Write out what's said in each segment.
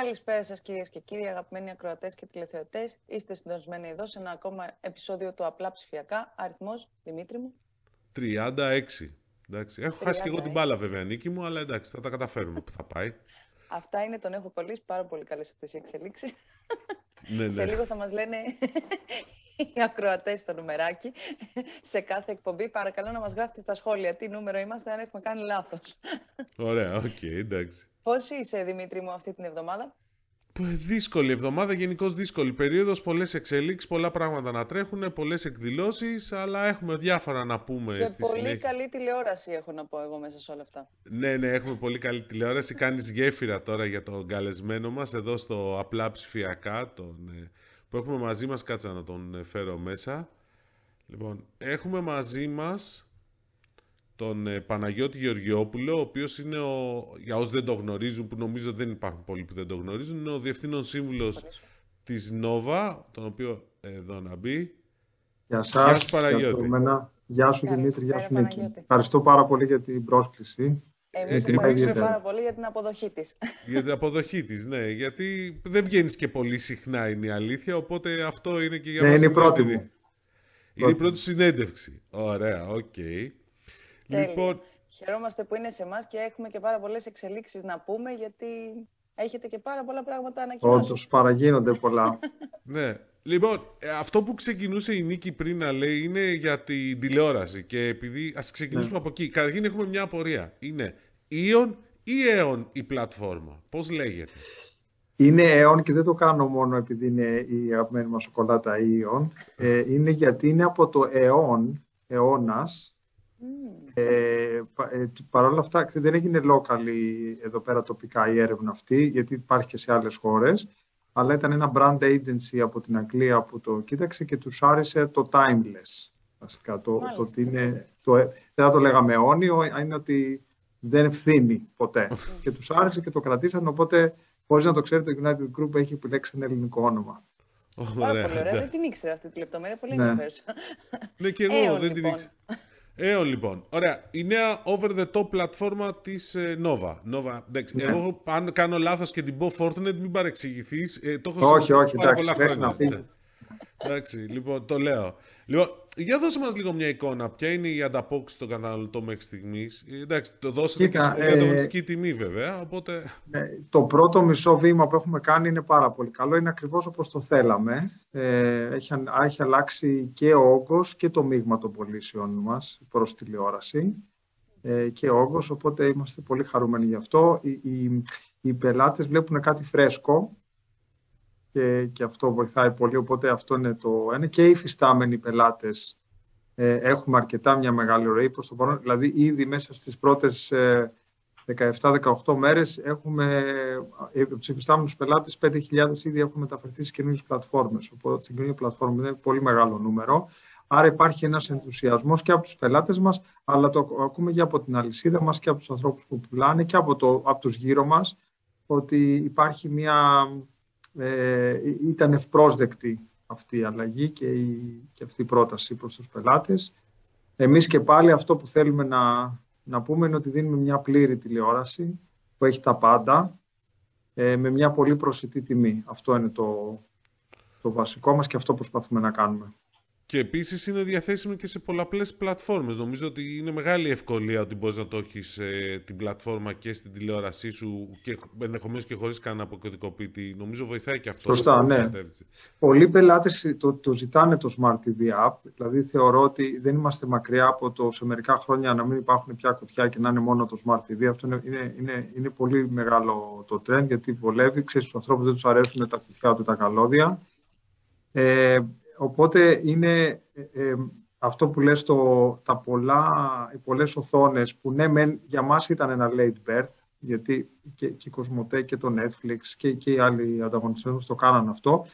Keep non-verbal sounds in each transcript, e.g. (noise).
Καλησπέρα σας κυρίες και κύριοι, αγαπημένοι ακροατές και τηλεθεωτές. Είστε συντονισμένοι εδώ σε ένα ακόμα επεισόδιο του Απλά Ψηφιακά. Αριθμός, Δημήτρη μου. 36. Εντάξει. Έχω 36. χάσει και εγώ την μπάλα βέβαια, Νίκη μου, αλλά εντάξει, θα τα καταφέρουμε που θα πάει. (laughs) Αυτά είναι, τον έχω κολλήσει πάρα πολύ καλές αυτές οι εξελίξεις. ναι, ναι. (laughs) Σε λίγο θα μας λένε (laughs) οι ακροατές στο νουμεράκι σε κάθε εκπομπή. Παρακαλώ να μας γράφετε στα σχόλια τι νούμερο είμαστε, αν έχουμε κάνει λάθος. Ωραία, OK, okay, εντάξει. Πώς είσαι, Δημήτρη μου, αυτή την εβδομάδα; Δύσκολη εβδομάδα, γενικώς δύσκολη περίοδος, πολλές εξελίξεις, πολλά πράγματα να τρέχουν, πολλές εκδηλώσεις, αλλά έχουμε διάφορα να πούμε και στη πολύ συνέχεια. καλή τηλεόραση έχω να πω εγώ μέσα σε όλα αυτά. Ναι, ναι, έχουμε πολύ καλή τηλεόραση. Κάνεις γέφυρα τώρα για τον καλεσμένο μας εδώ στο Απλά Ψηφιακά, τον, ε, που έχουμε μαζί μας, κάτσε να τον ε, φέρω μέσα. Λοιπόν, έχουμε μαζί μας τον ε, Παναγιώτη Γεωργιόπουλο, ο οποίος είναι, ο, για όσοι δεν το γνωρίζουν, που νομίζω δεν υπάρχουν πολλοί που δεν το γνωρίζουν, είναι ο Διευθύνων Σύμβουλος της Νόβα, τον οποίο εδώ να μπει. Γεια σας. Γεια σου Παναγιώτη. Γεια σου Δημήτρη, γεια σου Νίκη. Ευχαριστώ πάρα πολύ για την πρόσκληση. Εμείς ευχαριστούμε πάρα πολύ για την αποδοχή της. Για την αποδοχή της, ναι. Γιατί δεν βγαίνεις και πολύ συχνά είναι η αλήθεια, οπότε αυτό είναι και για ναι, μας είναι η πρώτη μου. Είναι η πρώτη συνέντευξη. Ωραία, OK. Okay. Λοιπόν... Χαιρόμαστε που είναι σε εμάς και έχουμε και πάρα πολλές εξελίξεις να πούμε, γιατί έχετε και πάρα πολλά πράγματα να ανακοινώσετε. Όντως, παραγίνονται πολλά. (laughs) ναι. Λοιπόν, ε, αυτό που ξεκινούσε η Νίκη πριν να λέει είναι για την τηλεόραση. Και επειδή. Ας ξεκινήσουμε ναι. από εκεί. Καταρχήν έχουμε μια απορία. Είναι Ion ή EON η πλατφόρμα; Πώς λέγεται; Είναι EON και δεν το κάνω μόνο επειδή είναι η αγαπημένη μας σοκολάτα Ion. Ε, είναι γιατί είναι από το Aeon, αιώνα, ε, ε, Παρ' όλα αυτά δεν έγινε local εδώ πέρα τοπικά η έρευνα αυτή, γιατί υπάρχει και σε άλλες χώρες, αλλά ήταν ένα brand agency από την Αγγλία που το κοίταξε και τους άρεσε το timeless. Βασικά, το, το, είναι, το, δεν θα το λέγαμε αιώνιο, είναι ότι δεν ευθύνει ποτέ. και τους άρεσε και το κρατήσαν, οπότε χωρίς να το ξέρετε, το United Group έχει επιλέξει ένα ελληνικό όνομα. Πάρα πολύ ωραία, δεν την ήξερα αυτή τη λεπτομέρεια, πολύ ναι. ενδιαφέρουσα. Ναι, και εγώ δεν την λοιπόν. ήξερα. Έω λοιπόν. Ωραία. Η νέα over the top πλατφόρμα της ε, Nova. Nova. Εντάξει, ναι. Εγώ αν κάνω λάθος και την πω Fortnite, μην παρεξηγηθείς. Ε, το έχω όχι, όχι, εντάξει, πολλά χρόνια. εντάξει, λοιπόν, το λέω. Λοιπόν, για δώσε μας λίγο μια εικόνα. Ποια είναι η ανταπόκριση των καταναλωτών μέχρι στιγμής. Εντάξει, το δώσετε Κοίτα, και στην ε, ανταγωνιστική τιμή βέβαια. Οπότε... Ναι, το πρώτο μισό βήμα που έχουμε κάνει είναι πάρα πολύ καλό. Είναι ακριβώς όπως το θέλαμε. Ε, έχει, έχει αλλάξει και ο όγκος και το μείγμα των πωλήσεων μας προς τηλεόραση. Ε, και ο όγκος, οπότε είμαστε πολύ χαρούμενοι γι' αυτό. Οι, οι, οι πελάτες βλέπουν κάτι φρέσκο και, και αυτό βοηθάει πολύ. Οπότε αυτό είναι το ένα. Και οι φυστάμενοι πελάτες ε, έχουμε αρκετά μια μεγάλη ροή προς το παρόν. Δηλαδή ήδη μέσα στις πρώτες ε, 17-18 μέρες έχουμε ε, τους υφιστάμενους πελάτες 5.000 ήδη έχουν μεταφερθεί στις καινούριες πλατφόρμες. Οπότε στην καινούργια πλατφόρμα είναι πολύ μεγάλο νούμερο. Άρα υπάρχει ένας ενθουσιασμός και από τους πελάτες μας, αλλά το ακούμε και από την αλυσίδα μας και από τους ανθρώπους που πουλάνε και από, το, από τους γύρω μας, ότι υπάρχει μια ε, ήταν ευπρόσδεκτη αυτή η αλλαγή και, η, και αυτή η πρόταση προς τους πελάτες. Εμείς και πάλι αυτό που θέλουμε να, να πούμε είναι ότι δίνουμε μια πλήρη τηλεόραση που έχει τα πάντα ε, με μια πολύ προσιτή τιμή. Αυτό είναι το, το βασικό μας και αυτό προσπαθούμε να κάνουμε. Και επίσης είναι διαθέσιμο και σε πολλαπλές πλατφόρμες. Νομίζω ότι είναι μεγάλη ευκολία ότι μπορείς να το έχεις ε, την πλατφόρμα και στην τηλεόρασή σου και ενδεχομένως και χωρίς κανένα αποκωδικοποιητή. Νομίζω βοηθάει και αυτό. Σωστά, ναι. Πολλοί πελάτες το, το ζητάνε το Smart TV App. Δηλαδή θεωρώ ότι δεν είμαστε μακριά από το σε μερικά χρόνια να μην υπάρχουν πια κουτιά και να είναι μόνο το Smart TV. Αυτό είναι, είναι, είναι, είναι πολύ μεγάλο το trend γιατί βολεύει. Ξέρεις, στους ανθρώπους δεν τους αρέσουν τα κουτιά του τα καλώδια. Ε, οπότε είναι ε, ε, αυτό που λες το, τα πολλά, οι πολλές οθόνες που ναι μεν για μας ήταν ένα late birth γιατί και, και η Κοσμοτέ και το Netflix και, και οι άλλοι ανταγωνιστές μας το κάναν αυτό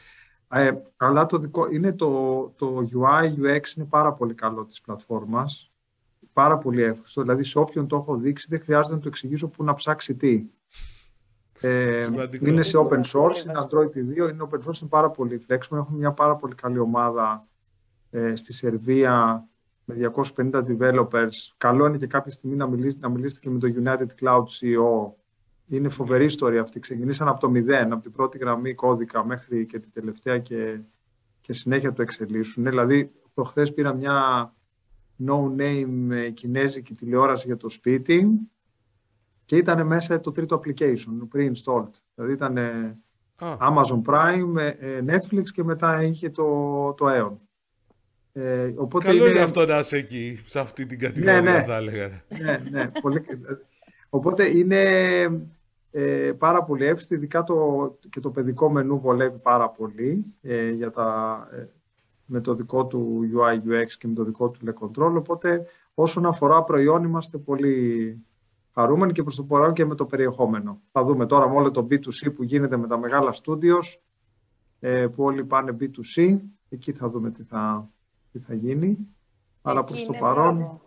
ε, αλλά το δικό, είναι το, το UI, UX είναι πάρα πολύ καλό της πλατφόρμας πάρα πολύ εύκολο. Δηλαδή σε όποιον το έχω δείξει δεν χρειάζεται να του εξηγήσω πού να ψάξει τι. Ε, είναι σε open source, είναι Android 2, είναι open source, είναι πάρα πολύ flexible. Έχουμε μια πάρα πολύ καλή ομάδα ε, στη Σερβία με 250 developers. Καλό είναι και κάποια στιγμή να μιλήσετε, να μιλήσετε και με το United Cloud CEO είναι φοβερή ιστορία αυτή. Ξεκινήσαν από το μηδέν, από την πρώτη γραμμή κώδικα μέχρι και την τελευταία και, και συνέχεια το εξελίσσουν. Δηλαδή, προχθές πήρα μια no-name κινέζικη τηλεόραση για το σπίτι και ήταν μέσα το τρίτο application, pre-installed. Δηλαδή ήταν Amazon Prime, ε, Netflix και μετά είχε το, το Aeon. Ε, οπότε Καλό είναι... αυτό να είσαι εκεί, σε αυτή την κατηγορία ναι, ναι. θα έλεγα. Ναι, ναι. Πολύ... Οπότε είναι ε, πάρα πολύ εύστοχο, ειδικά το, και το παιδικό μενού βολεύει πάρα πολύ ε, για τα, ε, με το δικό του UI, UX και με το δικό του Le Control. Οπότε όσον αφορά προϊόν είμαστε πολύ χαρούμενοι και προς το παρόν και με το περιεχόμενο. Θα δούμε τώρα με όλο το B2C που γίνεται με τα μεγάλα studios, ε, που όλοι πάνε B2C. Εκεί θα δούμε τι θα, τι θα γίνει. Αλλά προς το παρόν...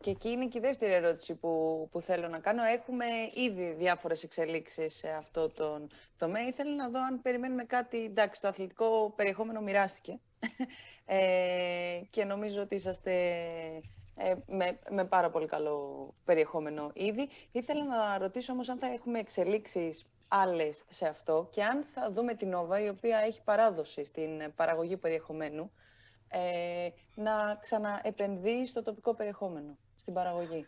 Και εκεί είναι και η δεύτερη ερώτηση που, που θέλω να κάνω. Έχουμε ήδη διάφορες εξελίξεις σε αυτό το τομέα. Ήθελα να δω αν περιμένουμε κάτι. Εντάξει, το αθλητικό περιεχόμενο μοιράστηκε. (laughs) ε, και νομίζω ότι είσαστε ε, με, με πάρα πολύ καλό περιεχόμενο ήδη. Ήθελα να ρωτήσω όμως αν θα έχουμε εξελίξεις άλλες σε αυτό και αν θα δούμε την Nova, η οποία έχει παράδοση στην παραγωγή περιεχομένου, ε, να ξαναεπενδύει στο τοπικό περιεχόμενο, στην παραγωγή.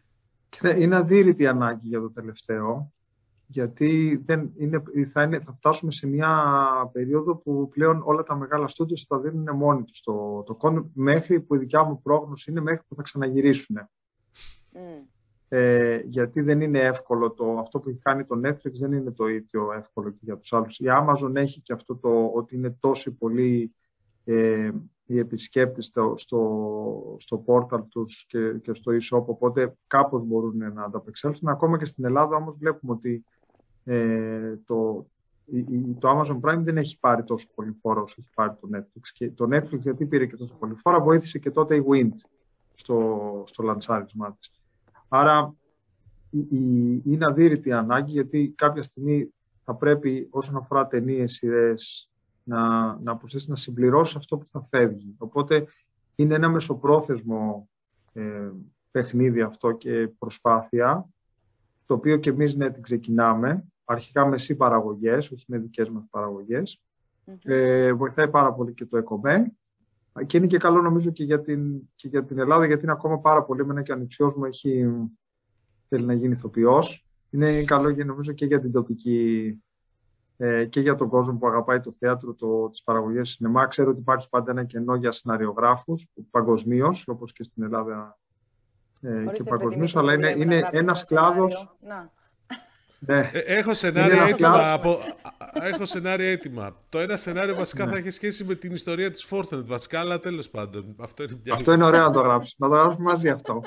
Είναι αδύρυτη ανάγκη για το τελευταίο, γιατί δεν είναι, θα, είναι, θα φτάσουμε σε μια περίοδο που πλέον όλα τα μεγάλα στούντιο θα δίνουν μόνοι τους το, το μέχρι που η δικιά μου πρόγνωση είναι μέχρι που θα ξαναγυρίσουν. Ε, γιατί δεν είναι εύκολο το, αυτό που έχει κάνει το Netflix δεν είναι το ίδιο εύκολο και για τους άλλους. Η Amazon έχει και αυτό το ότι είναι τόσο πολύ ε, οι επισκέπτες στο, στο, στο portal τους και, και στο e-shop, οπότε κάπως μπορούν να ανταπεξέλθουν. Ακόμα και στην Ελλάδα όμως βλέπουμε ότι ε, το, το Amazon Prime δεν έχει πάρει τόσο πολύ φόρο όσο έχει πάρει το Netflix. Και το Netflix γιατί πήρε και τόσο πολύ φόρο, βοήθησε και τότε η Wind στο, στο λανσάρισμά της. Άρα η, η, είναι αδύρυτη ανάγκη γιατί κάποια στιγμή θα πρέπει όσον αφορά ταινίες, σειρές, να, να προσθέσεις να συμπληρώσεις αυτό που θα φεύγει. Οπότε είναι ένα μεσοπρόθεσμο ε, παιχνίδι αυτό και προσπάθεια, το οποίο και εμείς ναι, την ξεκινάμε, αρχικά με παραγωγές, όχι με δικές μας παραγωγές. Ε, βοηθάει πάρα πολύ και το ΕΚΟΜΕ. Και είναι και καλό νομίζω και για την, και για την Ελλάδα, γιατί είναι ακόμα πάρα πολύ. Με και ανοιξιός μου έχει, θέλει να γίνει ηθοποιός. Είναι καλό και νομίζω και για την τοπική ε, και για τον κόσμο που αγαπάει το θέατρο, το, τις παραγωγές σινεμά. Ξέρω ότι υπάρχει πάντα ένα κενό για σεναριογράφους παγκοσμίως, όπως και στην Ελλάδα ε, και παγκοσμίως, αλλά είναι, είναι ένας κλάδος... Ναι. Ε, έχω σενάρια έτοιμα. Από... έχω σενάρια έτοιμα. Το ένα σενάριο βασικά ναι. θα έχει σχέση με την ιστορία της Fortnite βασικά, αλλά τέλος πάντων. Αυτό είναι, αυτό είναι ωραίο να το γράψεις. Να το γράψουμε μαζί αυτό.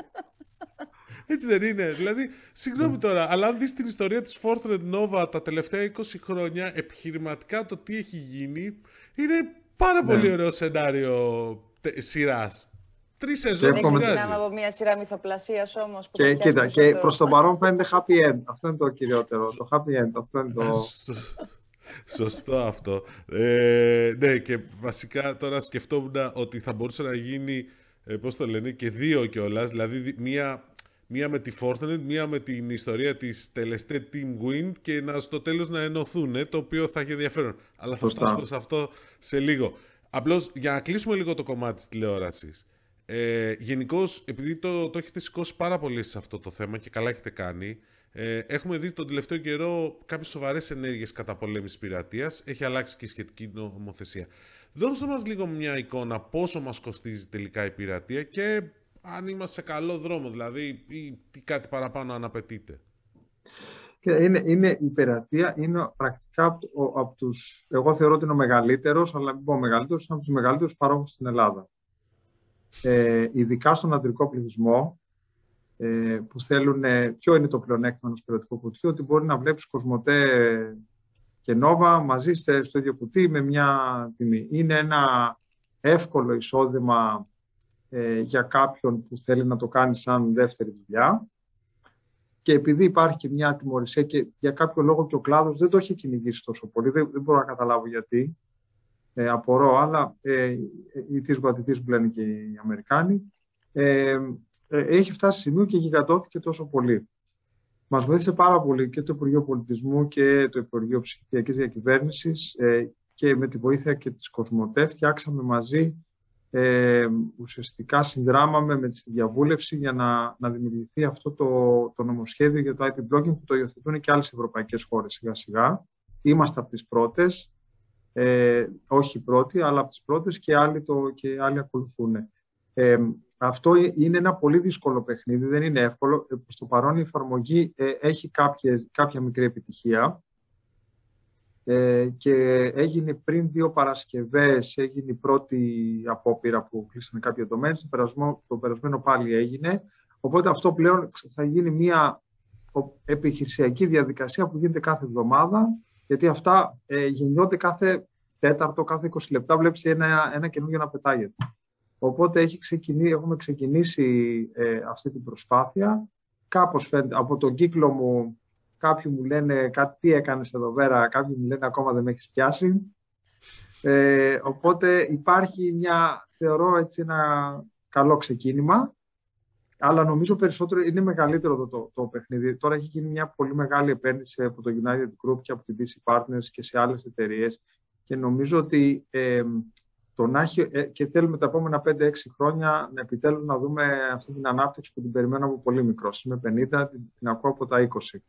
Έτσι δεν είναι. Δηλαδή, συγγνώμη mm. τώρα, αλλά αν δεις την ιστορία της Fortnite Nova τα τελευταία 20 χρόνια, επιχειρηματικά το τι έχει γίνει, είναι πάρα ναι. πολύ ωραίο σενάριο σειράς. Τρεις σεζόν Δεν ξεκινάμε από μια σειρά μυθοπλασίας όμως. Και κοίτα, και προς το παρόν φαίνεται happy end. Αυτό είναι το κυριότερο. Το happy end. Αυτό είναι το. (laughs) Σωστό αυτό. Ε, ναι, και βασικά τώρα σκεφτόμουν ότι θα μπορούσε να γίνει, ε, πώς το λένε, και δύο κιόλας. Δηλαδή, μία Μία με τη Fortnite, μία με την ιστορία της τελεστέ Team Win και να στο τέλος να ενωθούν, το οποίο θα έχει ενδιαφέρον. Αλλά θα φτάσουμε σε αυτό σε λίγο. Απλώς για να κλείσουμε λίγο το κομμάτι της τηλεόρασης. Ε, Γενικώς, επειδή το, το έχετε σηκώσει πάρα πολύ σε αυτό το θέμα και καλά έχετε κάνει, ε, έχουμε δει τον τελευταίο καιρό κάποιες σοβαρές ενέργειες κατά πολέμηση πειρατείας. Έχει αλλάξει και η σχετική νομοθεσία. Δώστε μας λίγο μια εικόνα πόσο μας κοστίζει τελικά η πειρατεία και αν είμαστε σε καλό δρόμο, δηλαδή, ή τι κάτι παραπάνω αν απαιτείται. Είναι, είναι, η πειρατεία είναι πρακτικά από, από τους, εγώ θεωρώ ότι είναι ο μεγαλύτερος, αλλά μην πω ο μεγαλύτερος, είναι από τους μεγαλύτερους παρόχους στην Ελλάδα. Ε, ειδικά στον αντρικό πληθυσμό, ε, που θέλουν, ποιο είναι το πλεονέκτημα ενός πειρατικού κουτιού, ότι μπορεί να βλέπεις κοσμοτέ και νόβα μαζί στο ίδιο κουτί με μια τιμή. Είναι ένα εύκολο εισόδημα ε, για κάποιον που θέλει να το κάνει σαν δεύτερη δουλειά. Και επειδή υπάρχει και μια ατιμορρησία και για κάποιο λόγο και ο κλάδος δεν το έχει κυνηγήσει τόσο πολύ, δεν, δεν μπορώ να καταλάβω γιατί, ε, απορώ, αλλά ε, η της γουατητής που λένε και οι Αμερικάνοι, ε, ε, έχει φτάσει σημείο και γιγαντώθηκε τόσο πολύ. Μας βοήθησε πάρα πολύ και το Υπουργείο Πολιτισμού και το Υπουργείο Ψηφιακής Διακυβέρνησης ε, και με τη βοήθεια και της Κοσμοτέ φτιάξαμε μαζί, ε, ουσιαστικά συνδράμαμε με τη διαβούλευση για να, να δημιουργηθεί αυτό το, το νομοσχέδιο για το IP blogging που το υιοθετούν και άλλες ευρωπαϊκές χώρες σιγά σιγά. Είμαστε από τις πρώτες, ε, όχι οι πρώτοι, αλλά από τις πρώτες και άλλοι, το, και άλλοι ακολουθούν. Ε, αυτό είναι ένα πολύ δύσκολο παιχνίδι, δεν είναι εύκολο. Ε, στο παρόν η εφαρμογή ε, έχει κάποια, κάποια μικρή επιτυχία ε, και έγινε πριν δύο Παρασκευές, έγινε η πρώτη απόπειρα που κλείσανε κάποια δομένη, το περασμένο, το περασμένο πάλι έγινε. Οπότε αυτό πλέον θα γίνει μια επιχειρησιακή διαδικασία που γίνεται κάθε εβδομάδα, γιατί αυτά ε, γεννιόνται κάθε τέταρτο, κάθε 20 λεπτά βλέπεις ένα, ένα καινούργιο να πετάγεται. Οπότε έχει ξεκινήσει, έχουμε ξεκινήσει ε, αυτή την προσπάθεια. Κάπως φαίνεται, από τον κύκλο μου κάποιοι μου λένε κάτι τι έκανες εδώ πέρα, κάποιοι μου λένε ακόμα δεν με έχεις πιάσει. Ε, οπότε υπάρχει μια, θεωρώ έτσι ένα καλό ξεκίνημα, αλλά νομίζω περισσότερο είναι μεγαλύτερο το, το, το παιχνίδι. Τώρα έχει γίνει μια πολύ μεγάλη επένδυση από το United Group και από την DC Partners και σε άλλες εταιρείες και νομίζω ότι ε, το να έχει, ε, και θέλουμε τα επόμενα 5-6 χρόνια να επιτέλους να δούμε αυτή την ανάπτυξη που την περιμένω από πολύ μικρό. Είμαι 50, την, την ακούω από τα 20.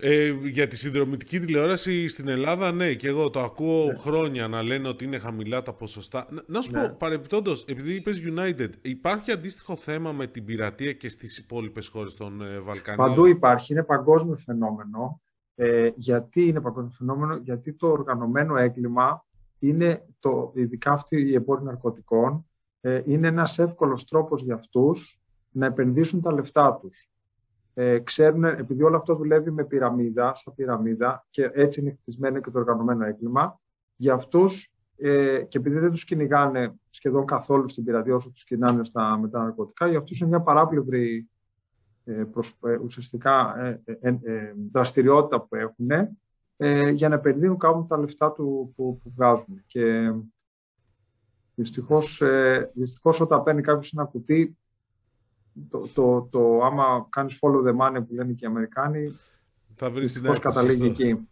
Ε, για τη συνδρομητική τηλεόραση στην Ελλάδα, ναι, και εγώ το ακούω ναι. χρόνια να λένε ότι είναι χαμηλά τα ποσοστά. Να, να σου ναι. πω, παρεμπιπτόντως, επειδή είπες United, υπάρχει αντίστοιχο θέμα με την πειρατεία και στις υπόλοιπες χώρες των ε, Βαλκανίων; Παντού υπάρχει, είναι παγκόσμιο φαινόμενο. Ε, γιατί είναι παγκόσμιο φαινόμενο, γιατί το οργανωμένο έγκλημα είναι, το, ειδικά αυτή η εμπόροι ναρκωτικών, ε, είναι ένας εύκολος τρόπος για αυτούς να επενδύσουν τα λεφτά τους. Ε, ξέρουν, επειδή όλο αυτό δουλεύει με πυραμίδα, σαν πυραμίδα, και έτσι είναι χτισμένο και το οργανωμένο έγκλημα, για αυτούς, ε, και επειδή δεν τους κυνηγάνε σχεδόν καθόλου στην πειρατεία όσο τους κυνάνε στα, με τα ναρκωτικά, για αυτούς είναι μια παράπλευρη ε, ε ουσιαστικά ε, ε, δραστηριότητα που έχουν ε, για να επενδύουν κάπου τα λεφτά του που, που βγάζουν. Και δυστυχώς, ε, δυστυχώς όταν παίρνει κάποιος ένα κουτί, το, το, το, άμα κάνεις follow the money που λένε και οι Αμερικάνοι, θα βρεις την καταλήγει εκεί.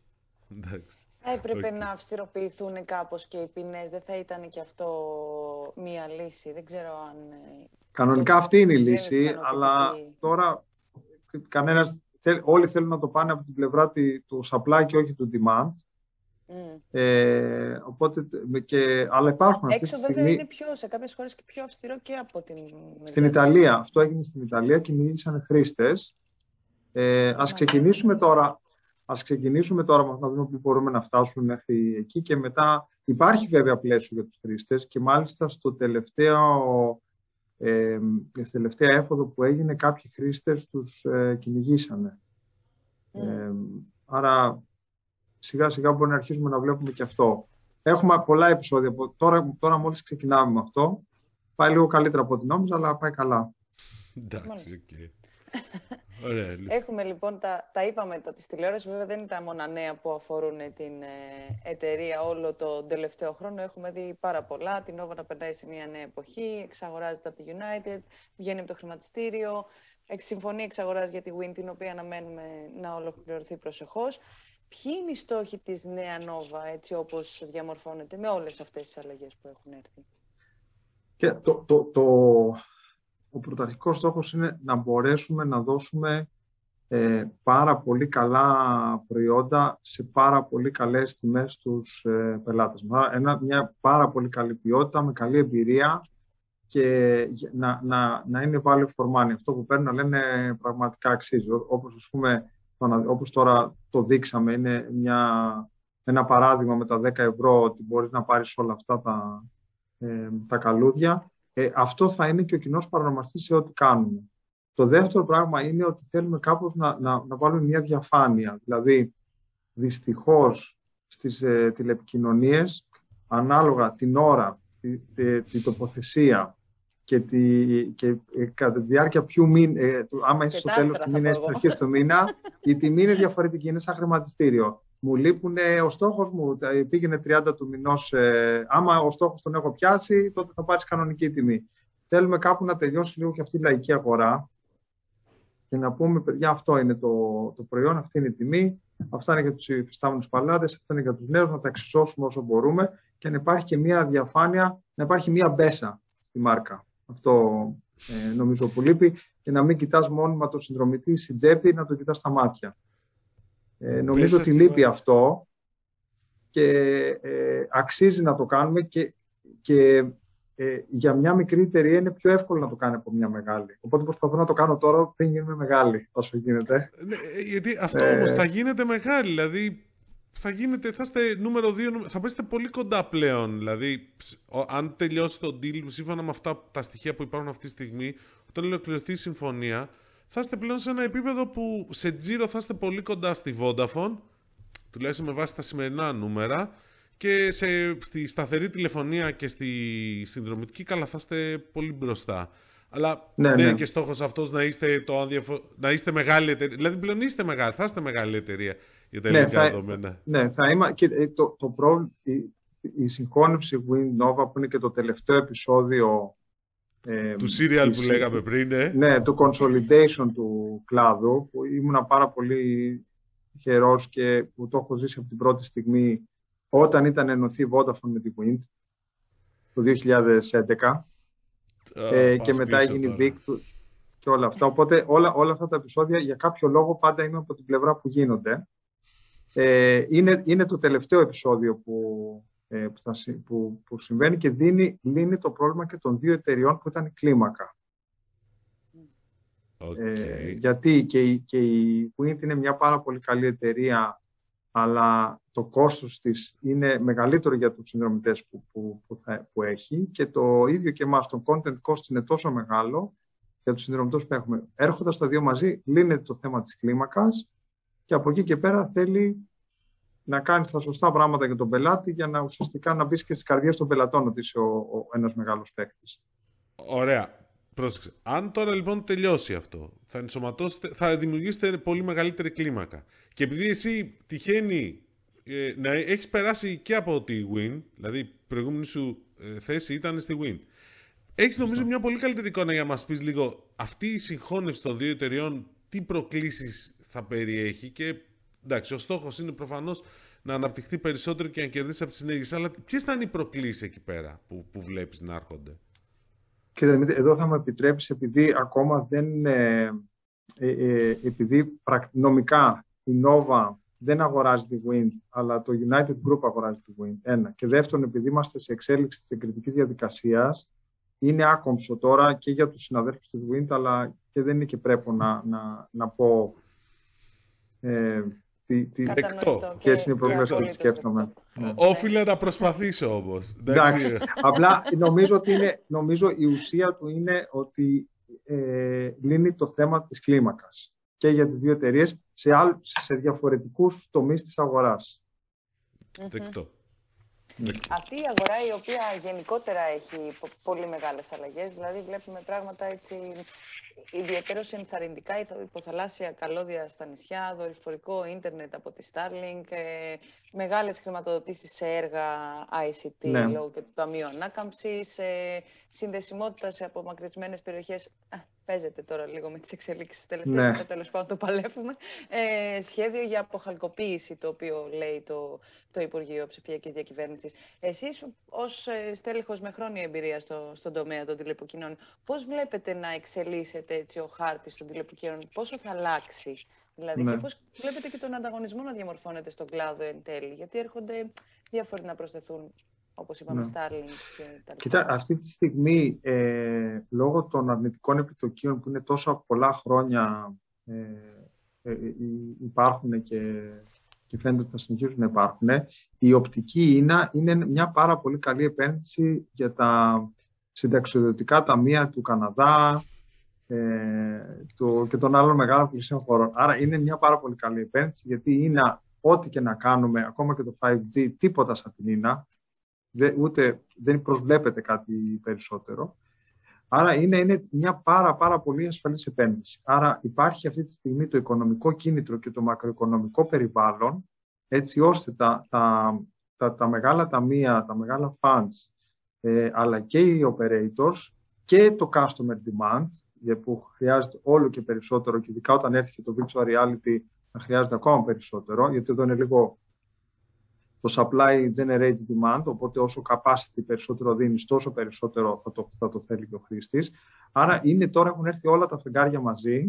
Θα έπρεπε να αυστηροποιηθούν κάπως και οι ποινές. Δεν θα ήταν και αυτό μία λύση. Δεν ξέρω αν... Ε, Κανονικά αυτή είναι η λύση, αλλά τώρα κανένας όλοι θέλουν να το πάνε από την πλευρά του supply και όχι του demand. Mm. Ε, οπότε, και, αλλά υπάρχουν Έξω αυτή τη βέβαια είναι πιο, σε κάποιες χώρες και πιο αυστηρό και από την... Στην Ιταλία. Αυτό έγινε στην Ιταλία και μίλησαν χρήστες. Ε, ας ξεκινήσουμε τώρα Ας ξεκινήσουμε τώρα να δούμε πού μπορούμε να φτάσουμε μέχρι εκεί και μετά υπάρχει βέβαια πλαίσιο για τους χρήστες και μάλιστα στο τελευταίο ε, στη τελευταία έφοδο που έγινε κάποιοι χρήστες τους ε, κυνηγήσανε. Ναι. Ε, άρα σιγά σιγά μπορεί να αρχίσουμε να βλέπουμε και αυτό. Έχουμε πολλά επεισόδια. Τώρα, τώρα μόλις ξεκινάμε με αυτό. Πάει λίγο καλύτερα από ό,τι νόμιζα, αλλά πάει καλά. Εντάξει, Έχουμε λοιπόν, τα, τα είπαμε τα της τηλεόρασης, βέβαια δεν είναι τα μόνα νέα που αφορούν την ε, εταιρεία όλο το τελευταίο χρόνο. Έχουμε δει πάρα πολλά. Την Nova να περνάει σε μια νέα εποχή, εξαγοράζεται από τη United, βγαίνει από το χρηματιστήριο, συμφωνεί εξαγοράζει για τη Win, την οποία αναμένουμε να ολοκληρωθεί προσεχώς. Ποιοι είναι οι στόχοι της νέα Nova, έτσι όπως διαμορφώνεται, με όλες αυτές τις αλλαγές που έχουν έρθει; Και το, το, το, ο πρωταρχικός στόχος είναι να μπορέσουμε να δώσουμε ε, πάρα πολύ καλά προϊόντα σε πάρα πολύ καλές τιμές στους ε, πελάτες μας. Ένα, μια πάρα πολύ καλή ποιότητα, με καλή εμπειρία και να, να, να είναι value for money. Αυτό που παίρνουν να λένε πραγματικά αξίζει. Όπως, ας πούμε, όπως τώρα το δείξαμε, είναι μια, ένα παράδειγμα με τα 10 ευρώ ότι μπορείς να πάρεις όλα αυτά τα, ε, τα καλούδια ε, αυτό θα είναι και ο κοινός παρονομαστής σε ό,τι κάνουμε. Το δεύτερο πράγμα είναι ότι θέλουμε κάπως να, να, να βάλουμε μια διαφάνεια. Δηλαδή, δυστυχώς στις ε, τηλεπικοινωνίες, ανάλογα την ώρα, τη, τη, τοποθεσία και, τη, και ε, κατά τη διάρκεια ποιου μήνα, ε, άμα είσαι στο τέλος του μήνα ή στην αρχή του μήνα, η τιμή είναι διαφορετική, είναι σαν χρηματιστήριο μου λείπουν ο στόχος μου. Πήγαινε 30 του μηνός. Ε, άμα ο στόχος τον έχω πιάσει, τότε θα πάρεις κανονική τιμή. Θέλουμε κάπου να τελειώσει λίγο και αυτή η λαϊκή αγορά και και να πούμε, παιδιά, αυτό είναι το, το προϊόν, αυτή είναι η τιμή, αυτά είναι για τους υφιστάμενους παλάτες, αυτά είναι για τους νέους, να τα εξισώσουμε όσο μπορούμε και να υπάρχει και μια διαφάνεια, να υπάρχει μια μπέσα στη μάρκα. Αυτό ε, νομίζω που λείπει και να μην κοιτάς μόνιμα τον συνδρομητή στην τσέπη, να το κοιτάς στα μάτια. Ε, νομίζω ότι λείπει αυτό και ε, αξίζει να το κάνουμε και, και ε, για μια μικρή εταιρεία είναι πιο εύκολο να το κάνει από μια μεγάλη. Οπότε προσπαθώ να το κάνω τώρα πριν γίνουμε μεγάλη, όσο γίνεται. Ναι, ε, γιατί αυτό ε... όμως θα γίνεται μεγάλη, δηλαδή θα, γίνετε, θα είστε νούμερο 2, θα πέσετε πολύ κοντά πλέον. Δηλαδή, αν τελειώσει το deal, σύμφωνα με αυτά τα στοιχεία που υπάρχουν αυτή τη στιγμή, όταν ολοκληρωθεί η συμφωνία, θα είστε πλέον σε ένα επίπεδο που σε τζίρο θα είστε πολύ κοντά στη Vodafone, τουλάχιστον με βάση τα σημερινά νούμερα, και σε, στη σταθερή τηλεφωνία και στη συνδρομητική καλά θα είστε πολύ μπροστά. Αλλά ναι, δεν ναι. είναι και στόχος αυτός να είστε, το αδιαφο... να είστε μεγάλη εταιρεία. Δηλαδή πλέον είστε μεγάλη, θα είστε μεγάλη εταιρεία για τα ναι, ελληνικά θα, δεδομένα. Ναι, θα είμαι. Και ε, το, το πρόβλημα, η, η συγχώνευση WinNova που είναι και το τελευταίο επεισόδιο ε, του serial που λέγαμε πριν, ε. Ναι, το consolidation του κλάδου, που ήμουν πάρα πολύ χερός και που το έχω ζήσει από την πρώτη στιγμή όταν ήταν ενωθεί η Vodafone με τη Wind το 2011 ε, και μετά έγινε η Victus και όλα αυτά. Οπότε όλα, όλα αυτά τα επεισόδια για κάποιο λόγο πάντα είμαι από την πλευρά που γίνονται. Ε, είναι, είναι το τελευταίο επεισόδιο που, ε, που, θα, που, που, συμβαίνει και δίνει, λύνει το πρόβλημα και των δύο εταιριών που ήταν κλίμακα. Okay. Ε, γιατί και η, και η Wind είναι μια πάρα πολύ καλή εταιρεία αλλά το κόστος της είναι μεγαλύτερο για τους συνδρομητές που, που, που, θα, που έχει και το ίδιο και εμάς, το content cost είναι τόσο μεγάλο για τους συνδρομητές που έχουμε. Έρχοντας τα δύο μαζί, λύνεται το θέμα της κλίμακας και από εκεί και πέρα θέλει να κάνει τα σωστά πράγματα για τον πελάτη για να ουσιαστικά να μπει και στις καρδιές των πελατών ότι είσαι ο, ο, ένας μεγάλος παίκτης. Ωραία. Πρόσεξε. Αν τώρα λοιπόν τελειώσει αυτό, θα, θα δημιουργήσετε πολύ μεγαλύτερη κλίμακα. Και επειδή εσύ τυχαίνει ε, να έχεις περάσει και από τη Win, δηλαδή η προηγούμενη σου ε, θέση ήταν στη Win. Έχεις νομίζω μια πολύ καλύτερη εικόνα για να μας πεις λίγο αυτή η συγχώνευση των δύο εταιριών, τι προκλήσεις θα περιέχει και εντάξει, ο στόχος είναι προφανώς να αναπτυχθεί περισσότερο και να κερδίσει από τις συνέχειε. Αλλά ποιες θα είναι οι προκλήσεις εκεί πέρα που, που βλέπεις να έρχονται; Και εδώ θα μου επιτρέψεις, επειδή ακόμα δεν. Ε, ε, ε επειδή νομικά η Nova δεν αγοράζει τη Wind, αλλά το United Group αγοράζει τη Wind. Ένα. Και δεύτερον, επειδή είμαστε σε εξέλιξη της εγκριτικής διαδικασίας, είναι άκομψο τώρα και για τους συναδέλφους της Wind, αλλά και δεν είναι και πρέπει να, να, να πω ε, τι, τι, και είναι οι προβλήματα που σκέφτομαι. Όφιλε να προσπαθήσω όμως. Εντάξει. Απλά νομίζω ότι είναι, νομίζω η ουσία του είναι ότι ε, λύνει το θέμα της κλίμακας και για τις δύο εταιρείες σε, σε διαφορετικούς τομείς της αγοράς. Δεκτό. Αυτή η αγορά η οποία γενικότερα έχει πολύ μεγάλες αλλαγές, δηλαδή βλέπουμε πράγματα έτσι ιδιαίτερο ενθαρρυντικά, υποθαλάσσια καλώδια στα νησιά, δορυφορικό ίντερνετ από τη Starlink, ε, μεγάλες χρηματοδοτήσεις σε έργα ICT ναι. λόγω και του Ταμείου Ανάκαμψης, ε, συνδεσιμότητα σε απομακρυσμένες περιοχές παίζεται τώρα λίγο με τις εξελίξεις τελευταίες, ναι. τέλος πάντων το παλεύουμε, ε, σχέδιο για αποχαλκοποίηση, το οποίο λέει το, το Υπουργείο Ψηφιακής Διακυβέρνησης. Εσείς ως ε, στέλεχος με χρόνια εμπειρίας στο, στον τομέα των τηλεπικοινών, πώς βλέπετε να εξελίσσεται έτσι ο χάρτης των τηλεπικοινών, πόσο θα αλλάξει, δηλαδή, ναι. και πώς βλέπετε και τον ανταγωνισμό να διαμορφώνεται στον κλάδο εν τέλει, γιατί έρχονται διάφοροι να προσθεθούν όπως είπαμε, ναι. Starlink και τα Κοίτα, αυτή τη στιγμή, ε, λόγω των αρνητικών επιτοκίων που είναι τόσο πολλά χρόνια ε, ε, ε υπάρχουν και, και φαίνεται ότι θα συνεχίσουν να υπάρχουν, η οπτική είναι, είναι μια πάρα πολύ καλή επένδυση για τα συνταξιοδοτικά ταμεία του Καναδά ε, του, και των άλλων μεγάλων πλησίων χωρών. Άρα είναι μια πάρα πολύ καλή επένδυση γιατί είναι ό,τι και να κάνουμε, ακόμα και το 5G, τίποτα σαν την είναι ούτε δεν προσβλέπεται κάτι περισσότερο. Άρα είναι, είναι μια πάρα, πάρα πολύ ασφαλής επένδυση. Άρα υπάρχει αυτή τη στιγμή το οικονομικό κίνητρο και το μακροοικονομικό περιβάλλον έτσι ώστε τα, τα, τα, τα μεγάλα ταμεία, τα μεγάλα funds ε, αλλά και οι operators και το customer demand που χρειάζεται όλο και περισσότερο και ειδικά όταν έρθει το virtual reality θα χρειάζεται ακόμα περισσότερο, γιατί εδώ είναι λίγο το supply generates demand, οπότε όσο capacity περισσότερο δίνεις, τόσο περισσότερο θα το, θα το θέλει και ο χρήστης. Άρα είναι τώρα έχουν έρθει όλα τα φεγγάρια μαζί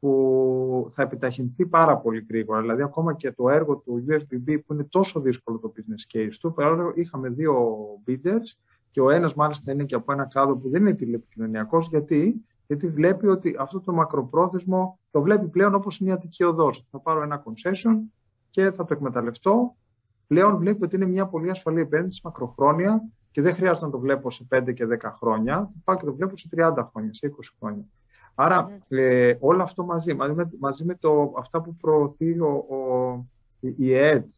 που θα επιταχυνθεί πάρα πολύ γρήγορα. Δηλαδή, ακόμα και το έργο του UFBB που είναι τόσο δύσκολο το business case του, παρόλο είχαμε δύο bidders και ο ένας μάλιστα είναι και από ένα κλάδο που δεν είναι τηλεπικοινωνιακός. Γιατί; Γιατί βλέπει ότι αυτό το μακροπρόθεσμο το βλέπει πλέον όπως μια Αττική οδός. Θα πάρω ένα concession και θα το εκμεταλλευτώ. Πλέον βλέπει ότι είναι μια πολύ ασφαλή επένδυση μακροχρόνια και δεν χρειάζεται να το βλέπω σε 5 και 10 χρόνια. Πάω και το βλέπω σε 30 χρόνια, σε 20 χρόνια. Άρα ε, όλο αυτό μαζί, μαζί με, μαζί με το, αυτά που προωθεί ο, ο, η ΕΕΤ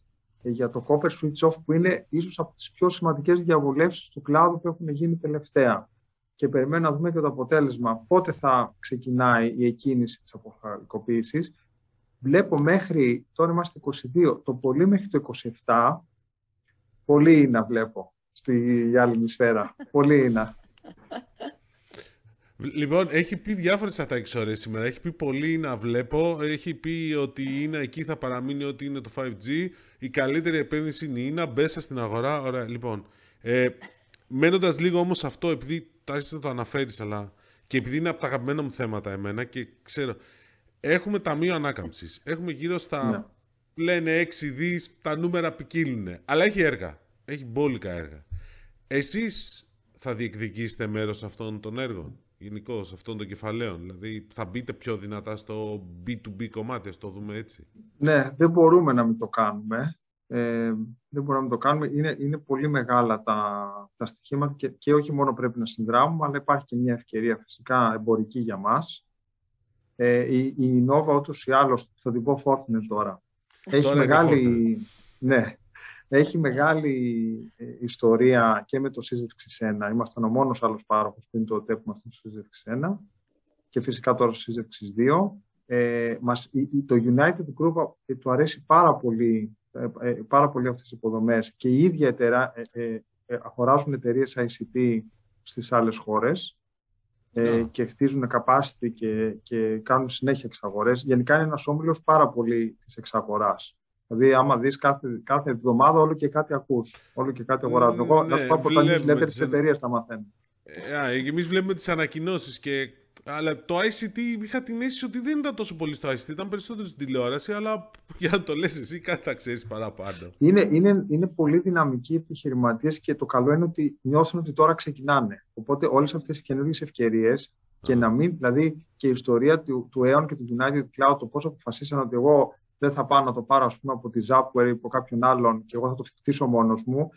για το copper switch off που είναι ίσως από τις πιο σημαντικές διαβολεύσεις του κλάδου που έχουν γίνει τελευταία. Και περιμένουμε να δούμε και το αποτέλεσμα πότε θα ξεκινάει η εκκίνηση της αποκαλυκοποίησης. Βλέπω μέχρι, τώρα είμαστε 22, το πολύ μέχρι το 27, πολύ είναι να βλέπω στη άλλη σφαίρα. πολύ είναι. Λοιπόν, έχει πει διάφορες ατάκε σήμερα. Έχει πει πολύ να βλέπω. Έχει πει ότι είναι εκεί θα παραμείνει ότι είναι το 5G. Η καλύτερη επένδυση είναι η ίνα. Μπέσα στην αγορά. Ωραία, λοιπόν. Ε, Μένοντας λίγο όμως αυτό, επειδή άρχισε να το αναφέρεις, αλλά και επειδή είναι από τα αγαπημένα μου θέματα εμένα και ξέρω. Έχουμε ταμείο ανάκαμψης. Έχουμε γύρω στα. Ναι. Λένε 6 δις, τα νούμερα ποικίλουν. Αλλά έχει έργα. Έχει μπόλικα έργα. Εσείς θα διεκδικήσετε μέρος αυτών των έργων; Γενικώ αυτών των κεφαλαίων. Δηλαδή θα μπείτε πιο δυνατά στο B2B κομμάτι, ας το δούμε έτσι. Ναι, δεν μπορούμε να μην το κάνουμε. Ε, δεν μπορούμε να μην το κάνουμε. Είναι, είναι πολύ μεγάλα τα, τα στοιχήματα και, και όχι μόνο πρέπει να συνδράμουμε, αλλά υπάρχει και μια ευκαιρία φυσικά εμπορική για μας. Ε, η, η Nova ούτως ή άλλως, θα την πω Fortnite τώρα, έχει μεγάλη... Ναι, έχει μεγάλη ε, ιστορία και με το σύζευξη 1. Ήμασταν ο μόνος άλλος πάροχος πριν το ΤΕΠ μας στο σύζευξη 1 και φυσικά τώρα στο σύζευξη 2. Ε, μας, το United Group ε, του αρέσει πάρα πολύ, ε, ε, πάρα πολύ αυτές τις υποδομές. Και οι ίδια εταιρά, ε, αγοράζουν εταιρείες ICT στις άλλες χώρες ε, και χτίζουν capacity και, και κάνουν συνέχεια εξαγορές. Γενικά είναι ένας όμιλος πάρα πολύ της εξαγοράς. Δηλαδή, άμα δεις κάθε, κάθε εβδομάδα, όλο και κάτι ακούς. Όλο και κάτι αγοράζουν. Εγώ, ναι, να σου πω από τα newsletter τη εταιρεία τα μαθαίνω. Ε, Εμείς βλέπουμε τις ανακοινώσεις και. Αλλά το ICT είχα την αίσθηση ότι δεν ήταν τόσο πολύ στο ICT, ήταν περισσότερο στην τηλεόραση, αλλά για να το λες εσύ κάτι θα ξέρεις παραπάνω. Είναι, είναι, είναι πολύ δυναμικοί επιχειρηματίες και το καλό είναι ότι νιώθουν ότι τώρα ξεκινάνε. Οπότε όλες αυτές οι καινούργιες ευκαιρίες και να μην, δηλαδή και η ιστορία του, του Aeon και του United Cloud, το πώς αποφασίσαν ότι εγώ δεν θα πάω να το πάρω ας πούμε, από τη Zapware ή από κάποιον άλλον και εγώ θα το χτίσω μόνος μου.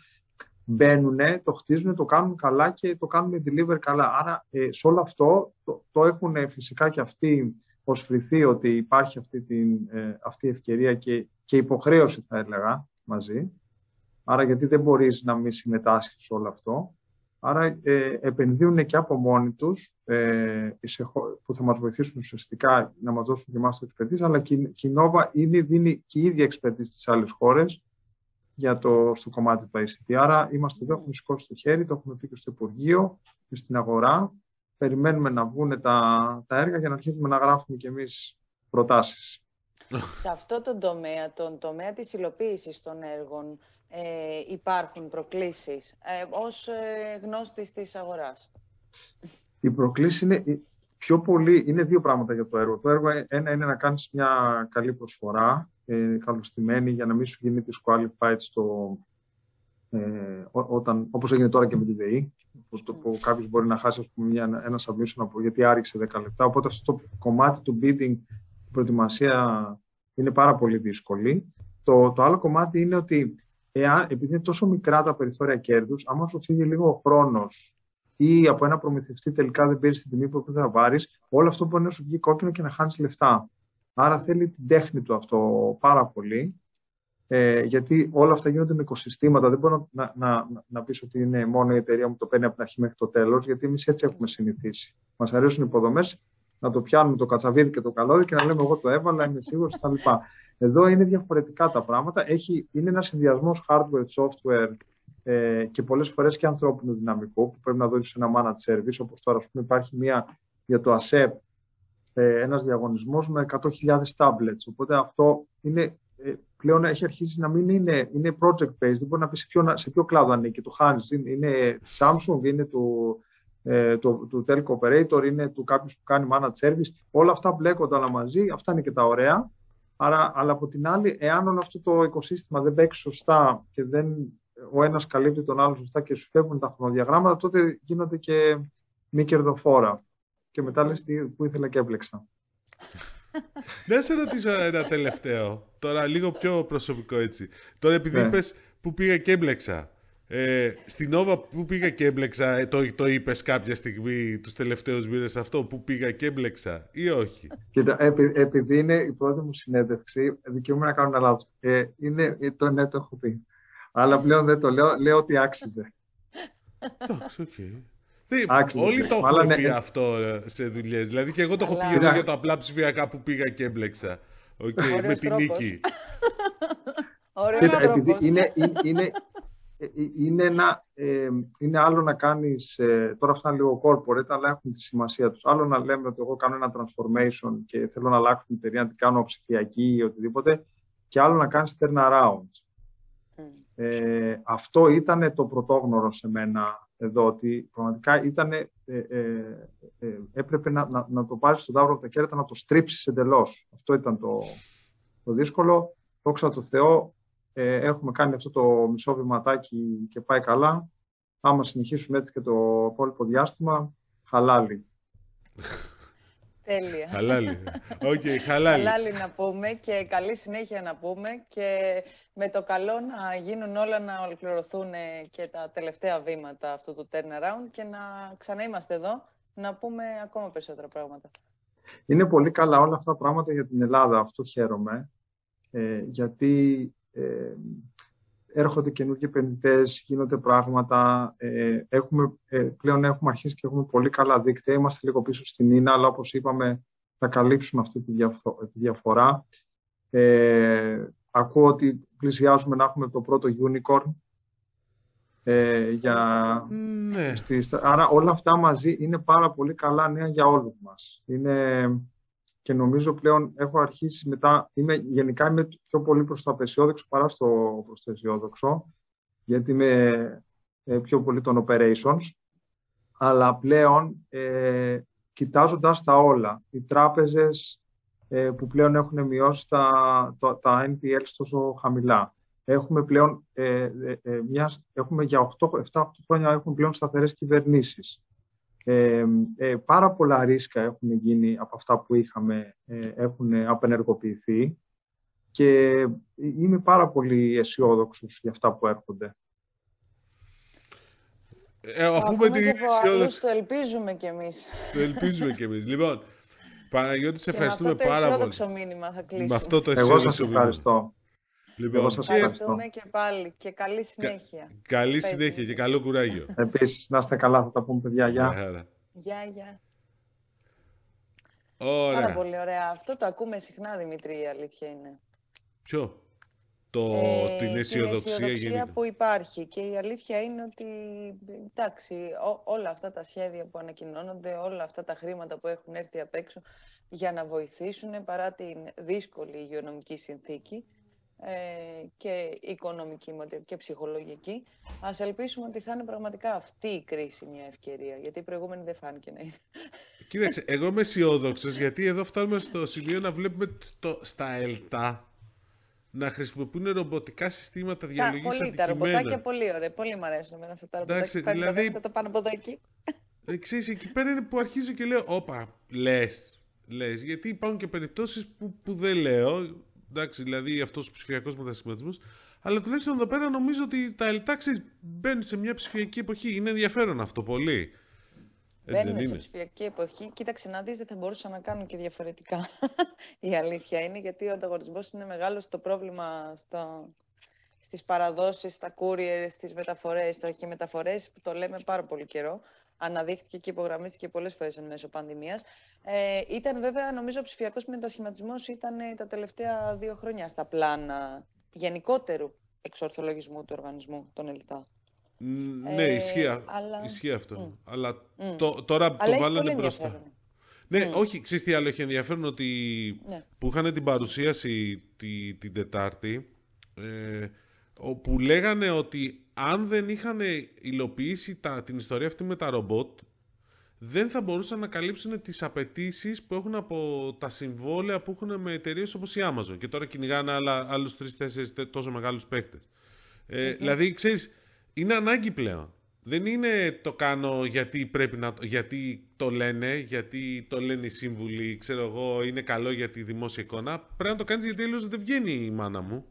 Μπαίνουν, το χτίζουν, το κάνουν καλά και το κάνουν deliver καλά. Άρα ε, σε όλο αυτό το, το έχουν φυσικά και αυτοί προσφρηθεί ότι υπάρχει αυτή, την, ε, αυτή η ευκαιρία και, και υποχρέωση θα έλεγα μαζί. Άρα γιατί δεν μπορείς να μην συμμετάσχεις σε όλο αυτό. Άρα ε, επενδύουν και από μόνοι τους ε, που θα μας βοηθήσουν ουσιαστικά να μας δώσουν και εμάς το expertise, αλλά και η Nova ήδη δίνει και η ίδια expertise στις άλλες χώρες για το, στο κομμάτι του ICT. Άρα είμαστε εδώ, έχουμε σηκώσει το χέρι, το έχουμε πει και στο Υπουργείο και στην αγορά. Περιμένουμε να βγουν τα, τα έργα για να αρχίσουμε να γράφουμε κι εμείς προτάσεις. (laughs) Σε αυτό το τομέα, τον τομέα της υλοποίησης των έργων, ε, υπάρχουν προκλήσεις ε, ως ε, γνώστης της αγοράς; Η προκλήση είναι πιο πολύ, είναι δύο πράγματα για το έργο. Το έργο ένα είναι να κάνεις μια καλή προσφορά, ε, καλοστημένη για να μην σου γίνει disqualified στο, ε, όταν, όπως έγινε τώρα και με τη ΔΕΗ, που, το, που κάποιος μπορεί να χάσει πούμε, μια, ένα submission από, γιατί άριξε 10 λεπτά. Οπότε αυτό το κομμάτι του bidding, η προετοιμασία είναι πάρα πολύ δύσκολη. Το, το άλλο κομμάτι είναι ότι εάν, επειδή είναι τόσο μικρά τα περιθώρια κέρδους, άμα σου φύγει λίγο ο χρόνος ή από ένα προμηθευτή τελικά δεν παίρνει την τιμή που πρέπει να πάρεις, όλο αυτό μπορεί να σου βγει κόκκινο και να χάνεις λεφτά. Άρα θέλει την τέχνη του αυτό πάρα πολύ. Ε, γιατί όλα αυτά γίνονται με οικοσυστήματα. Δεν μπορώ να, να, να, να πεις ότι είναι μόνο η εταιρεία μου το παίρνει από την αρχή μέχρι το τέλος, γιατί εμείς έτσι έχουμε συνηθίσει. Μας αρέσουν οι υποδομές να το πιάνουμε το κατσαβίδι και το καλώδι και να λέμε Εγώ το έβαλα, είμαι σίγουρος κτλ. Εδώ είναι διαφορετικά τα πράγματα. Έχει, είναι ένας συνδυασμός hardware, software ε, και πολλές φορές και ανθρώπινου δυναμικού που πρέπει να δώσεις ένα managed service. Όπως τώρα, ας πούμε, υπάρχει μια για το ΑΣΕΠ ε, ένας διαγωνισμός με 100.000 tablets. Οπότε αυτό είναι, ε, πλέον έχει αρχίσει να μην είναι, είναι project-based. Δεν μπορεί να πεις σε ποιο, σε ποιο κλάδο ανήκει. Το χάνεις. Είναι, είναι Samsung, είναι του, ε, του, του telco operator, είναι του κάποιος που κάνει managed service. Όλα αυτά μπλέκονται όλα μαζί. Αυτά είναι και τα ωραία. Άρα, αλλά από την άλλη, εάν όλο αυτό το οικοσύστημα δεν παίξει σωστά και δεν, ο ένας καλύπτει τον άλλο σωστά και σου φεύγουν τα χρονοδιαγράμματα, τότε γίνονται και μη κερδοφόρα. Και μετά λες τι, που ήθελα και έπλεξα. Δεν σε ρωτήσω ένα τελευταίο. Τώρα λίγο πιο προσωπικό έτσι. Τώρα επειδή ναι. που πήγα και έμπλεξα. Ε, στην Νόβα που πήγα και έμπλεξα, ε, το, το είπες κάποια στιγμή τους τελευταίους μήνες αυτό, που πήγα και έμπλεξα ή όχι; Κοίτα, επειδή είναι η πρώτη μου συνέντευξη, δικαιούμαι να κάνω ένα λάθος. Ε, είναι, ε, το ναι το έχω πει. Αλλά πλέον δεν το λέω, λέω ότι άξιζε. Εντάξει, οκ. Όλοι το έχουν ναι. πει αυτό σε δουλειές. Δηλαδή και εγώ το έχω πει εδώ για το απλά ψηφιακά που πήγα και έμπλεξα. Okay, με την νίκη. (laughs) Ωραία. επειδή είναι, είναι, ε, ε, είναι, ένα, ε, είναι άλλο να κάνεις, ε, τώρα αυτά είναι λίγο corporate, αλλά έχουν τη σημασία τους. Άλλο να λέμε ότι εγώ κάνω ένα transformation και θέλω να αλλάξω την εταιρεία, να την κάνω ψηφιακή ή οτιδήποτε, και άλλο να κάνεις turnaround. Mm. Ε, αυτό ήταν το πρωτόγνωρο σε μένα εδώ, ότι πραγματικά ήταν, ε, έπρεπε να, να, να το πάρεις στον τάβρο από τα κέρατα, να το στρίψεις εντελώς. Αυτό ήταν το, το δύσκολο. Δόξα τω Θεώ, ε, έχουμε κάνει αυτό το μισό βηματάκι και πάει καλά. Άμα συνεχίσουμε έτσι και το υπόλοιπο διάστημα, χαλάλι. (laughs) Τέλεια. Χαλάλι. Okay, χαλάλι. χαλάλι να πούμε και καλή συνέχεια να πούμε και με το καλό να γίνουν όλα να ολοκληρωθούν και τα τελευταία βήματα αυτού του turnaround και να ξανά είμαστε εδώ να πούμε ακόμα περισσότερα πράγματα. Είναι πολύ καλά όλα αυτά τα πράγματα για την Ελλάδα, αυτό χαίρομαι, ε, γιατί ε, έρχονται καινούργιοι επενδυτές, γίνονται πράγματα. Ε, έχουμε, ε, πλέον έχουμε αρχίσει και έχουμε πολύ καλά δίκτυα. Είμαστε λίγο πίσω στην Ίνα, αλλά όπως είπαμε θα καλύψουμε αυτή τη, διαφορά. Ε, ακούω ότι πλησιάζουμε να έχουμε το πρώτο unicorn. Ε, για... Ναι. άρα όλα αυτά μαζί είναι πάρα πολύ καλά νέα για όλους μας. Είναι, και νομίζω πλέον έχω αρχίσει μετά, είμαι, γενικά είμαι πιο πολύ προς το απεσιόδοξο παρά στο προς το αισιόδοξο, γιατί είμαι ε, πιο πολύ των operations, αλλά πλέον ε, κοιτάζοντας τα όλα, οι τράπεζες ε, που πλέον έχουν μειώσει τα, το, τα NPL τόσο χαμηλά, έχουμε πλέον, ε, ε, ε μια, έχουμε για 7-8 χρόνια έχουν πλέον σταθερές κυβερνήσεις. Ε, ε, πάρα πολλά ρίσκα έχουν γίνει από αυτά που είχαμε, ε, έχουν απενεργοποιηθεί και είμαι πάρα πολύ αισιόδοξος για αυτά που έρχονται. Ε, αφού με την αισιόδοξη... Το ελπίζουμε κι εμείς. Το ελπίζουμε κι εμείς. Λοιπόν, Παναγιώτης, σε ευχαριστούμε πάρα πολύ. Με αυτό το αισιόδοξο μήνυμα θα κλείσουμε. Με αυτό το Εγώ σας ευχαριστώ. Λοιπόν, Εγώ σας ευχαριστούμε και πάλι και καλή συνέχεια. καλή συνέχεια και καλό κουράγιο. Επίσης, να είστε καλά, θα τα πούμε παιδιά. Γεια. Γεια, γεια. Ωραία. Πάρα πολύ ωραία. Αυτό το ακούμε συχνά, Δημήτρη, η αλήθεια είναι. Ποιο; Το, ε, την αισιοδοξία, την αισιοδοξία που υπάρχει. Και η αλήθεια είναι ότι, εντάξει, όλα αυτά τα σχέδια που ανακοινώνονται, όλα αυτά τα χρήματα που έχουν έρθει απ' έξω για να βοηθήσουν παρά την δύσκολη υγειονομική συνθήκη, ε, και οικονομική και ψυχολογική. Ας ελπίσουμε ότι θα είναι πραγματικά αυτή η κρίση μια ευκαιρία, γιατί η προηγούμενη δεν φάνηκε να είναι. Κοίταξε, εγώ είμαι αισιόδοξος γιατί εδώ φτάνουμε στο σημείο να βλέπουμε το, στα ΕΛΤΑ να χρησιμοποιούν ρομποτικά συστήματα διαλογής Πολύ αντικειμένα. τα ρομποτάκια, πολύ ωραία. Πολύ μου αρέσουν εμένα αυτά τα ρομποτάκια. Εντάξει, δηλαδή... Θα τα πάνω από εδώ εκεί. Εξής, εκεί πέρα είναι που αρχίζω και λέω, όπα, λες, λες. Γιατί υπάρχουν και περιπτώσεις που, που δεν λέω, εντάξει, δηλαδή αυτός ο ψηφιακός μετασχηματισμό. Αλλά τουλάχιστον εδώ πέρα νομίζω ότι τα ελτάξει μπαίνουν σε μια ψηφιακή εποχή. Είναι ενδιαφέρον αυτό πολύ. Έτσι Μπαίνουν σε ψηφιακή εποχή. Κοίταξε να δεις, δεν θα μπορούσαν να κάνουν και διαφορετικά. (laughs) Η αλήθεια είναι γιατί ο ανταγωνισμός είναι μεγάλος. Το πρόβλημα στο, στις παραδόσεις, στα courier, στις μεταφορές και μεταφορές που το λέμε πάρα πολύ καιρό αναδείχθηκε και υπογραμμίστηκε πολλές φορές εν μέσω πανδημίας. Ε, ήταν βέβαια, νομίζω, ο ψηφιακός μετασχηματισμός ήταν ε, τα τελευταία δύο χρόνια στα πλάνα γενικότερου εξορθολογισμού του οργανισμού των ΕΛΤΑ. Ναι, ε, ισχύει, αλλά... ισχύει αυτό. Αλλά Το, τώρα αλλά το βάλανε μπροστά. Ναι, όχι, ξέρεις τι άλλο έχει ενδιαφέρον ότι Ναι. που είχαν την παρουσίαση τη, την Τετάρτη ε, όπου λέγανε ότι αν δεν είχαν υλοποιήσει τα, την ιστορία αυτή με τα ρομπότ δεν θα μπορούσαν να καλύψουν τις απαιτήσεις που έχουν από τα συμβόλαια που έχουν με εταιρείες όπως η Amazon και τώρα κυνηγάνε άλλα, άλλους τρεις-τέσσερις τε- τόσο μεγάλους παίκτες. Ε, Δηλαδή, ξέρεις, είναι ανάγκη πλέον. Δεν είναι το κάνω γιατί πρέπει να το- γιατί το λένε, γιατί το λένε οι σύμβουλοι, ξέρω εγώ, είναι καλό για τη δημόσια εικόνα. Πρέπει να το κάνεις γιατί αλλιώς δεν βγαίνει η μάνα μου.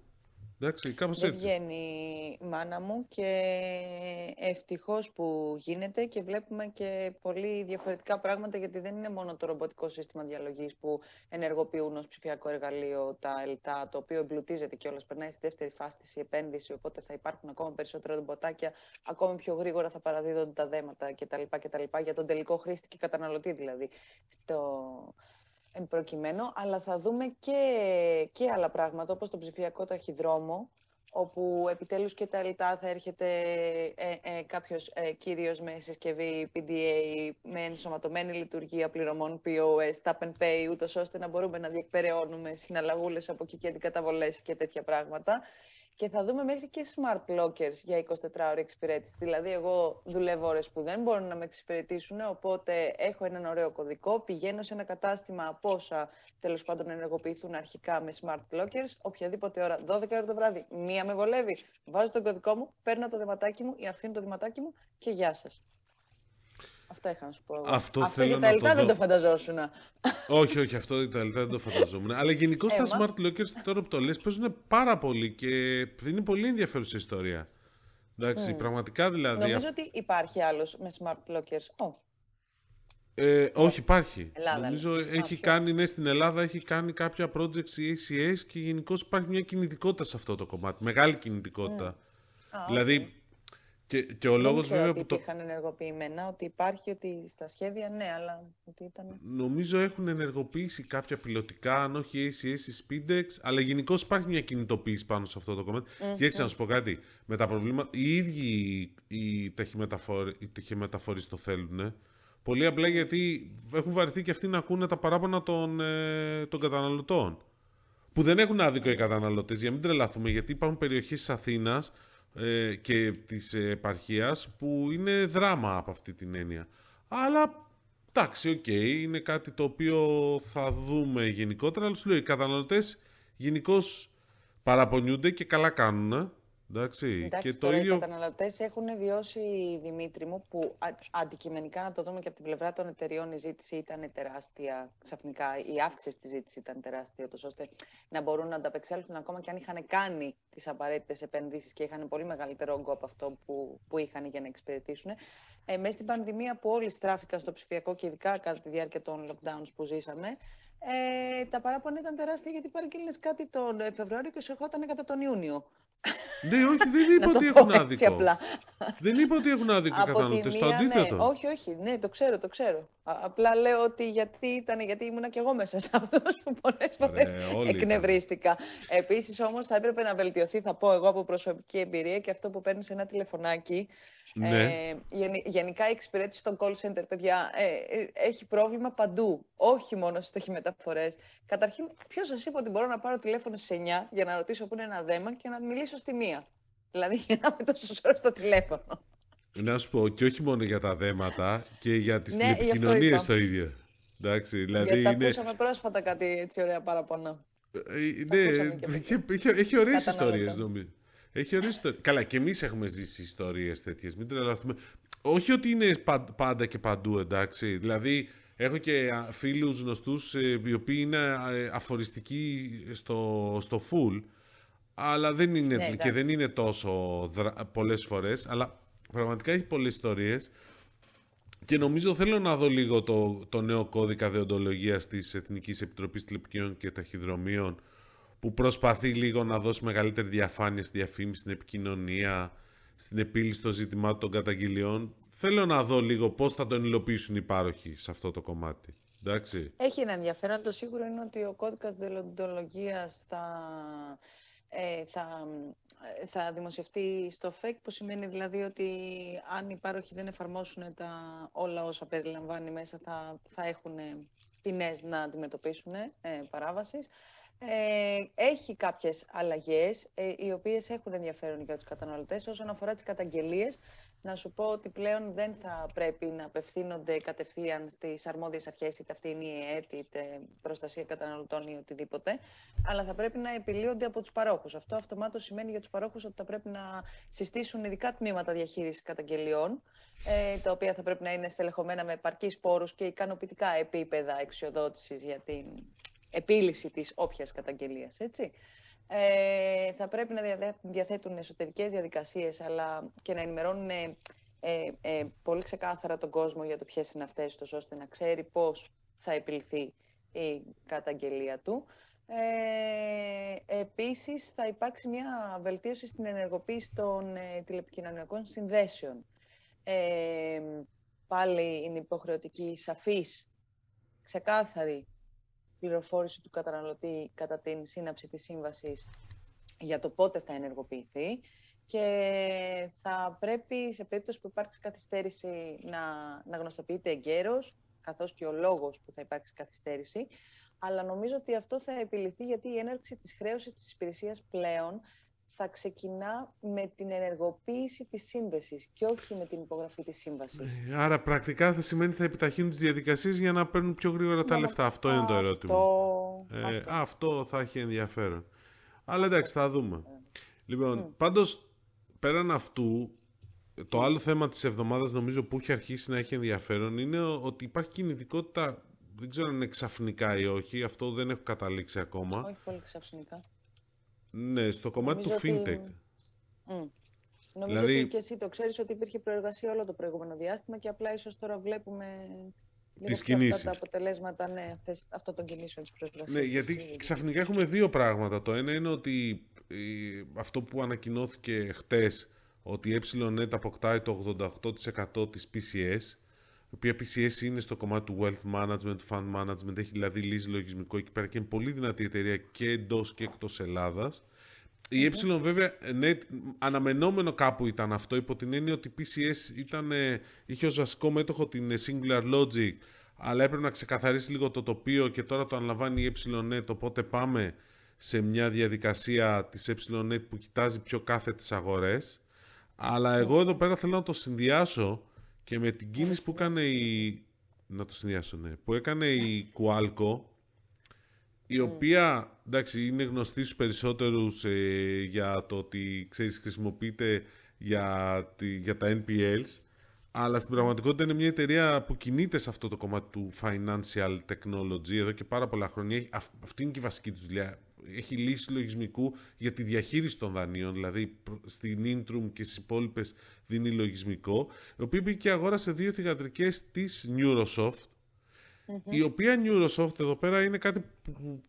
Εντάξει, κάπως Δεν έτσι. βγαίνει η μάνα μου και ευτυχώς που γίνεται και βλέπουμε και πολύ διαφορετικά πράγματα γιατί δεν είναι μόνο το ρομποτικό σύστημα διαλογής που ενεργοποιούν ως ψηφιακό εργαλείο τα ΕΛΤΑ, το οποίο εμπλουτίζεται κιόλας, περνάει στη δεύτερη φάση της η επένδυση, οπότε θα υπάρχουν ακόμα περισσότερα ρομποτάκια, ακόμη πιο γρήγορα θα παραδίδονται τα δέματα κτλ. κτλ για τον τελικό χρήστη και καταναλωτή δηλαδή στο, εν προκειμένου, αλλά θα δούμε και, και άλλα πράγματα, όπως το ψηφιακό ταχυδρόμο, όπου επιτέλους και τα ΕΛΤΑ θα έρχεται ε, ε, κάποιος ε, κύριος με συσκευή PDA, με ενσωματωμένη λειτουργία πληρωμών POS, tap and pay, ούτως ώστε να μπορούμε να διεκπεραιώνουμε συναλλαγούλες από εκεί και αντικαταβολές και τέτοια πράγματα. Και θα δούμε μέχρι και smart lockers για 24 ώρες εξυπηρέτηση. Δηλαδή, εγώ δουλεύω ώρες που δεν μπορούν να με εξυπηρετήσουν, οπότε έχω έναν ωραίο κωδικό, πηγαίνω σε ένα κατάστημα πόσα τέλος πάντων ενεργοποιηθούν αρχικά με smart lockers, οποιαδήποτε ώρα, 12 ώρα το βράδυ, μία με βολεύει, βάζω τον κωδικό μου, παίρνω το δεματάκι μου ή αφήνω το δεματάκι μου και γεια σας. Αυτά είχα να σου πω. εγώ. Αυτό Αυτό θέλω για να τα το ΕΛΤΑ δεν δω. το φανταζόσουν. όχι, όχι, αυτό τα λεπτά δεν το φανταζόμουν. Αλλά γενικώς τα Έμα. smart lockers τώρα που το λες παίζουν πάρα πολύ και είναι πολύ ενδιαφέρουσα ιστορία. Εντάξει, πραγματικά δηλαδή. Νομίζω ότι υπάρχει άλλος με smart lockers. Oh. Ε, όχι, υπάρχει. Ελλάδα, Νομίζω λέει. Α, έχει ποιο; κάνει, ναι, στην Ελλάδα έχει κάνει κάποια projects η ACS και γενικώς υπάρχει μια κινητικότητα σε αυτό το κομμάτι. Μεγάλη κινητικότητα. Α, δηλαδή, και, και ο Δεν λόγος ξέρω βέβαια ότι που το... υπήρχαν ενεργοποιημένα, ότι υπάρχει ότι στα σχέδια, ναι, αλλά ότι ήταν... Νομίζω έχουν ενεργοποιήσει κάποια πιλωτικά, αν όχι η ACS, η Speedex, αλλά γενικώ υπάρχει μια κινητοποίηση πάνω σε αυτό το κομμάτι. Και έτσι να σου πω κάτι, με τα προβλήματα, οι ίδιοι οι ταχυμεταφορ- οι ταχυμεταφορείς το θέλουν, πολύ απλά γιατί έχουν βαρεθεί και αυτοί να ακούνε τα παράπονα των, ε, των καταναλωτών. Που δεν έχουν άδικο οι καταναλωτές, για να μην τρελαθούμε, γιατί υπάρχουν περιοχές της Αθήνας ε, και της επαρχίας που είναι δράμα από αυτή την έννοια. Αλλά εντάξει, οκ, είναι κάτι το οποίο θα δούμε γενικότερα. Αλλά σου λέω, οι καταναλωτές γενικώς παραπονιούνται και καλά κάνουν. Εντάξει, Εντάξει, και το τώρα οι ίδιο. καταναλωτές έχουν βιώσει, Δημήτρη μου, που α- αντικειμενικά να το δούμε και από την πλευρά των εταιριών η ζήτηση ήταν τεράστια. Ξαφνικά η αύξηση της ζήτησης ήταν τεράστια, ούτως ώστε να μπορούν να ανταπεξέλθουν ακόμα και αν είχαν κάνει τις απαραίτητες επενδύσεις και είχαν πολύ μεγαλύτερο όγκο από αυτό που, που είχαν για να εξυπηρετήσουν. Ε, μέσα στην πανδημία που όλοι στράφηκαν στο ψηφιακό και ειδικά κατά τη διάρκεια των lockdowns που ζήσαμε, ε, τα παράπονα ήταν τεράστια γιατί παρήγγειλες κάτι τον ε, Φεβρουάριο και σου ερχόταν κατά τον Ιούνιο. Ναι, όχι, (laughs) δεν είπα Να το ότι πω έχουν έτσι άδικο. απλά. Δεν είπα ότι έχουν άδικο οι Από τη καταναλωτέ. Το μία, ναι. αντίθετο. Όχι, όχι, ναι, το ξέρω, το ξέρω. Α- απλά λέω ότι γιατί ήταν, γιατί ήμουνα κι εγώ μέσα σε αυτούς που πολλές φορές όλοι ήταν. εκνευρίστηκα. Επίσης όμως θα έπρεπε να βελτιωθεί, θα πω εγώ από προσωπική εμπειρία και αυτό που παίρνεις ένα τηλεφωνάκι. Ναι. Ε, γενι- γενικά η εξυπηρέτηση των call center, παιδιά, ε, ε, έχει πρόβλημα παντού. Όχι μόνο στις ταχυμεταφορές. Καταρχήν, ποιος σας είπε ότι μπορώ να πάρω τηλέφωνο στις 9 για να ρωτήσω που είναι ένα δέμα και να μιλήσω στη μία; Δηλαδή, για να είμαι τόσο ώρα στο τηλέφωνο. Να σου πω και όχι μόνο για τα δέματα και για τις Ναι, γι' αυτό τηλεπικοινωνίες είπα. το ίδιο. Εντάξει, δηλαδή Γιατί είναι... ακούσαμε πρόσφατα κάτι έτσι ωραία παραπονά. Ε, Τα ναι, ακούσαμε και από έχει, έχει, έχει ωραίες Καταναλωτών. ιστορίες νομίζω. Έχει ωραίες ιστορίες. Καλά, και εμείς έχουμε ζήσει ιστορίες τέτοιες. Μην τρελαθούμε. Όχι ότι είναι πα- πάντα και παντού, εντάξει. Δηλαδή, έχω και α, φίλους γνωστούς ε, οι οποίοι είναι ε, αφοριστικοί στο, στο full, αλλά δεν είναι, Ναι, και εντάξει. δεν είναι τόσο δρα, πολλές φορές, αλλά πραγματικά έχει πολλές ιστορίες. Και νομίζω θέλω να δω λίγο το, το νέο κώδικα δεοντολογίας της Εθνικής Επιτροπής Τηλεπικοινωνιών και Ταχυδρομείων που προσπαθεί λίγο να δώσει μεγαλύτερη διαφάνεια στη διαφήμιση, στην επικοινωνία, στην επίλυση των ζητημάτων των καταγγελιών. Θέλω να δω λίγο πώς θα τον υλοποιήσουν οι πάροχοι σε αυτό το κομμάτι. Εντάξει. Έχει ένα ενδιαφέρον. Το σίγουρο είναι ότι ο κώδικας δεοντολογίας θα, ε, θα, ε, θα δημοσιευτεί στο ΦΕΚ, που σημαίνει δηλαδή ότι αν οι πάροχοι δεν εφαρμόσουν τα, όλα όσα περιλαμβάνει μέσα, θα, θα έχουν ποινές να αντιμετωπίσουν ε, παράβασης. Ε, έχει κάποιες αλλαγές, ε, οι οποίες έχουν ενδιαφέρον για τους καταναλωτές. Όσον αφορά τις καταγγελίες, να σου πω ότι πλέον δεν θα πρέπει να απευθύνονται κατευθείαν στις αρμόδιες αρχές, είτε αυτή είναι η ΕΕΤ, είτε προστασία καταναλωτών ή οτιδήποτε, αλλά θα πρέπει να επιλύονται από τους παρόχους. Αυτό αυτομάτως σημαίνει για τους παρόχους ότι θα πρέπει να συστήσουν ειδικά τμήματα διαχείρισης καταγγελιών, ε, τα οποία θα πρέπει να είναι στελεχωμένα με επαρκείς πόρους και ικανοποιητικά επίπεδα εξοδότησης για την επίλυση της όποιας καταγγελίας, έτσι. Ε, θα πρέπει να διαθέτουν εσωτερικές διαδικασίες αλλά και να ενημερώνουν ε, ε, πολύ ξεκάθαρα τον κόσμο για το ποιες είναι αυτές τους, ώστε να ξέρει πώς θα επιληθεί η καταγγελία του. Ε, επίσης, θα υπάρξει μια βελτίωση στην ενεργοποίηση των ε, τηλεπικοινωνιακών συνδέσεων. Ε, πάλι είναι υποχρεωτική, σαφής, ξεκάθαρη πληροφόρηση του καταναλωτή κατά την σύναψη της σύμβασης για το πότε θα ενεργοποιηθεί και θα πρέπει σε περίπτωση που υπάρξει καθυστέρηση να, να γνωστοποιείται εγκαίρως, καθώς και ο λόγος που θα υπάρξει καθυστέρηση, αλλά νομίζω ότι αυτό θα επιληθεί γιατί η έναρξη της χρέωσης της υπηρεσίας πλέον θα ξεκινά με την ενεργοποίηση της σύνδεσης και όχι με την υπογραφή της σύμβασης. Ε, άρα πρακτικά θα σημαίνει θα επιταχύνουν τις διαδικασίες για να παίρνουν πιο γρήγορα τα λεφτά. Αυτό είναι το ερώτημα. Αυτό, ε, αυτό. θα έχει ενδιαφέρον. Αλλά εντάξει, θα δούμε. Λοιπόν, mm. πάντως, πέραν αυτού, το άλλο θέμα της εβδομάδας νομίζω που έχει αρχίσει να έχει ενδιαφέρον είναι ότι υπάρχει κινητικότητα, δεν ξέρω αν είναι ξαφνικά ή όχι, αυτό δεν έχω καταλήξει ακόμα. Όχι πολύ ξαφνικά. Ναι, στο κομμάτι του fintech. Mm. Νομίζω δηλαδή... ότι και εσύ το ξέρεις ότι υπήρχε προεργασία όλο το προηγούμενο διάστημα και απλά ίσως τώρα βλέπουμε τις κινήσεις. τα αποτελέσματα ναι, αυτές, αυτό των κινήσεων της προεργασίας. Ναι, γιατί ξαφνικά έχουμε δύο πράγματα. Το ένα είναι ότι αυτό που ανακοινώθηκε χτες, ότι η EPSILONET αποκτάει το 88% της PCS, η οποία PCS είναι στο κομμάτι του wealth management, fund management, έχει δηλαδή λύση λογισμικό εκεί πέρα και είναι πολύ δυνατή εταιρεία και εντός και εκτός Ελλάδας. Η ε βέβαια, ναι, αναμενόμενο κάπου ήταν αυτό, υπό την έννοια ότι η PCS ήταν, είχε ως βασικό μέτοχο την Singular Logic, αλλά έπρεπε να ξεκαθαρίσει λίγο το τοπίο και τώρα το αναλαμβάνει η EPSILONET, οπότε πάμε σε μια διαδικασία της EPSILONET που κοιτάζει πιο κάθε τις αγορές. Αλλά εγώ εδώ πέρα θέλω να το συνδυάσω και με την κίνηση που έκανε η... Να το συνδυάσω, ναι. Που έκανε η Qualco, η οποία, εντάξει, είναι γνωστή στους περισσότερους ε, για το ότι, ξέρεις, χρησιμοποιείται για, τη, για τα NPLs, αλλά στην πραγματικότητα είναι μια εταιρεία που κινείται σε αυτό το κομμάτι του financial technology εδώ και πάρα πολλά χρόνια. Αυτή είναι και η βασική τους δουλειά έχει λύσει λογισμικού για τη διαχείριση των δανείων, δηλαδή στην Intrum και στις υπόλοιπες δίνει λογισμικό, η οποία πήγε και αγόρασε δύο θηγατρικές της Neurosoft, η οποία Neurosoft εδώ πέρα είναι κάτι που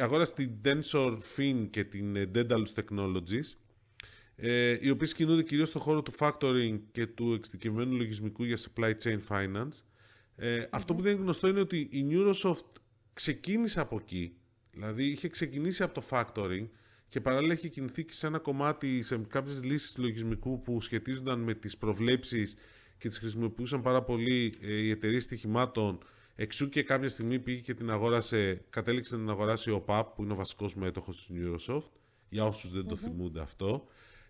αγόρασε την Tensor Fin και την ε, Daedalus Technologies, ε, οι οποίες κινούνται κυρίως στον χώρο του factoring και του εξειδικευμένου λογισμικού για supply chain finance. Ε, Αυτό που δεν είναι γνωστό είναι ότι η Neurosoft ξεκίνησε από εκεί Δηλαδή είχε ξεκινήσει από το factoring και παράλληλα είχε κινηθεί και σε ένα κομμάτι, σε κάποιες λύσεις λογισμικού που σχετίζονταν με τις προβλέψεις και τις χρησιμοποιούσαν πάρα πολύ ε, οι εταιρείες στοιχημάτων. Εξού και κάποια στιγμή πήγε και την αγόρασε, κατέληξε να την αγοράσει ο ΠΑΠ που είναι ο βασικός μέτοχος της Neurosoft, για όσους δεν το θυμούνται αυτό.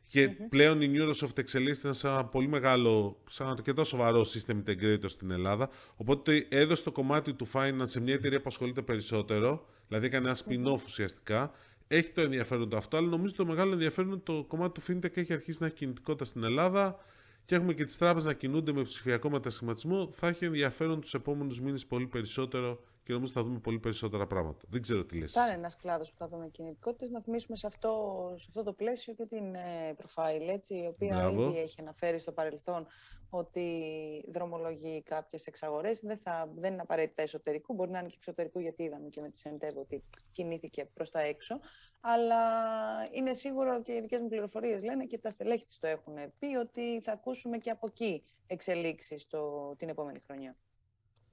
Και πλέον η Neurosoft εξελίσσεται σε ένα πολύ μεγάλο, σε ένα αρκετά σοβαρό system integrator στην Ελλάδα. Οπότε έδωσε το κομμάτι του finance σε μια εταιρεία που ασχολείται περισσότερο Δηλαδή έκανε ένα spin-off ουσιαστικά. Έχει το ενδιαφέρον το αυτό, αλλά νομίζω το μεγάλο ενδιαφέρον είναι το κομμάτι του fintech έχει αρχίσει να έχει κινητικότητα στην Ελλάδα και έχουμε και τις τράπεζες να κινούνται με ψηφιακό μετασχηματισμό. Θα έχει ενδιαφέρον τους επόμενους μήνες πολύ περισσότερο και νομίζω θα δούμε πολύ περισσότερα πράγματα. Δεν ξέρω τι λες. Θα είναι ένας κλάδος που θα δούμε κινητικότητες. Να θυμίσουμε σε αυτό, σε αυτό το πλαίσιο και την ε, Profile, έτσι, η οποία Μπράβο. ήδη έχει αναφέρει στο παρελθόν ότι δρομολογεί κάποιες εξαγορές. Δεν, δεν είναι απαραίτητα εσωτερικού, μπορεί να είναι και εξωτερικού, γιατί είδαμε και με τη ΣΕΝΤΕΒ ότι κινήθηκε προς τα έξω. Αλλά είναι σίγουρο και οι δικές μου πληροφορίες λένε και τα στελέχη της το έχουν πει ότι θα ακούσουμε και από εκεί εξελίξεις την επόμενη χρονιά.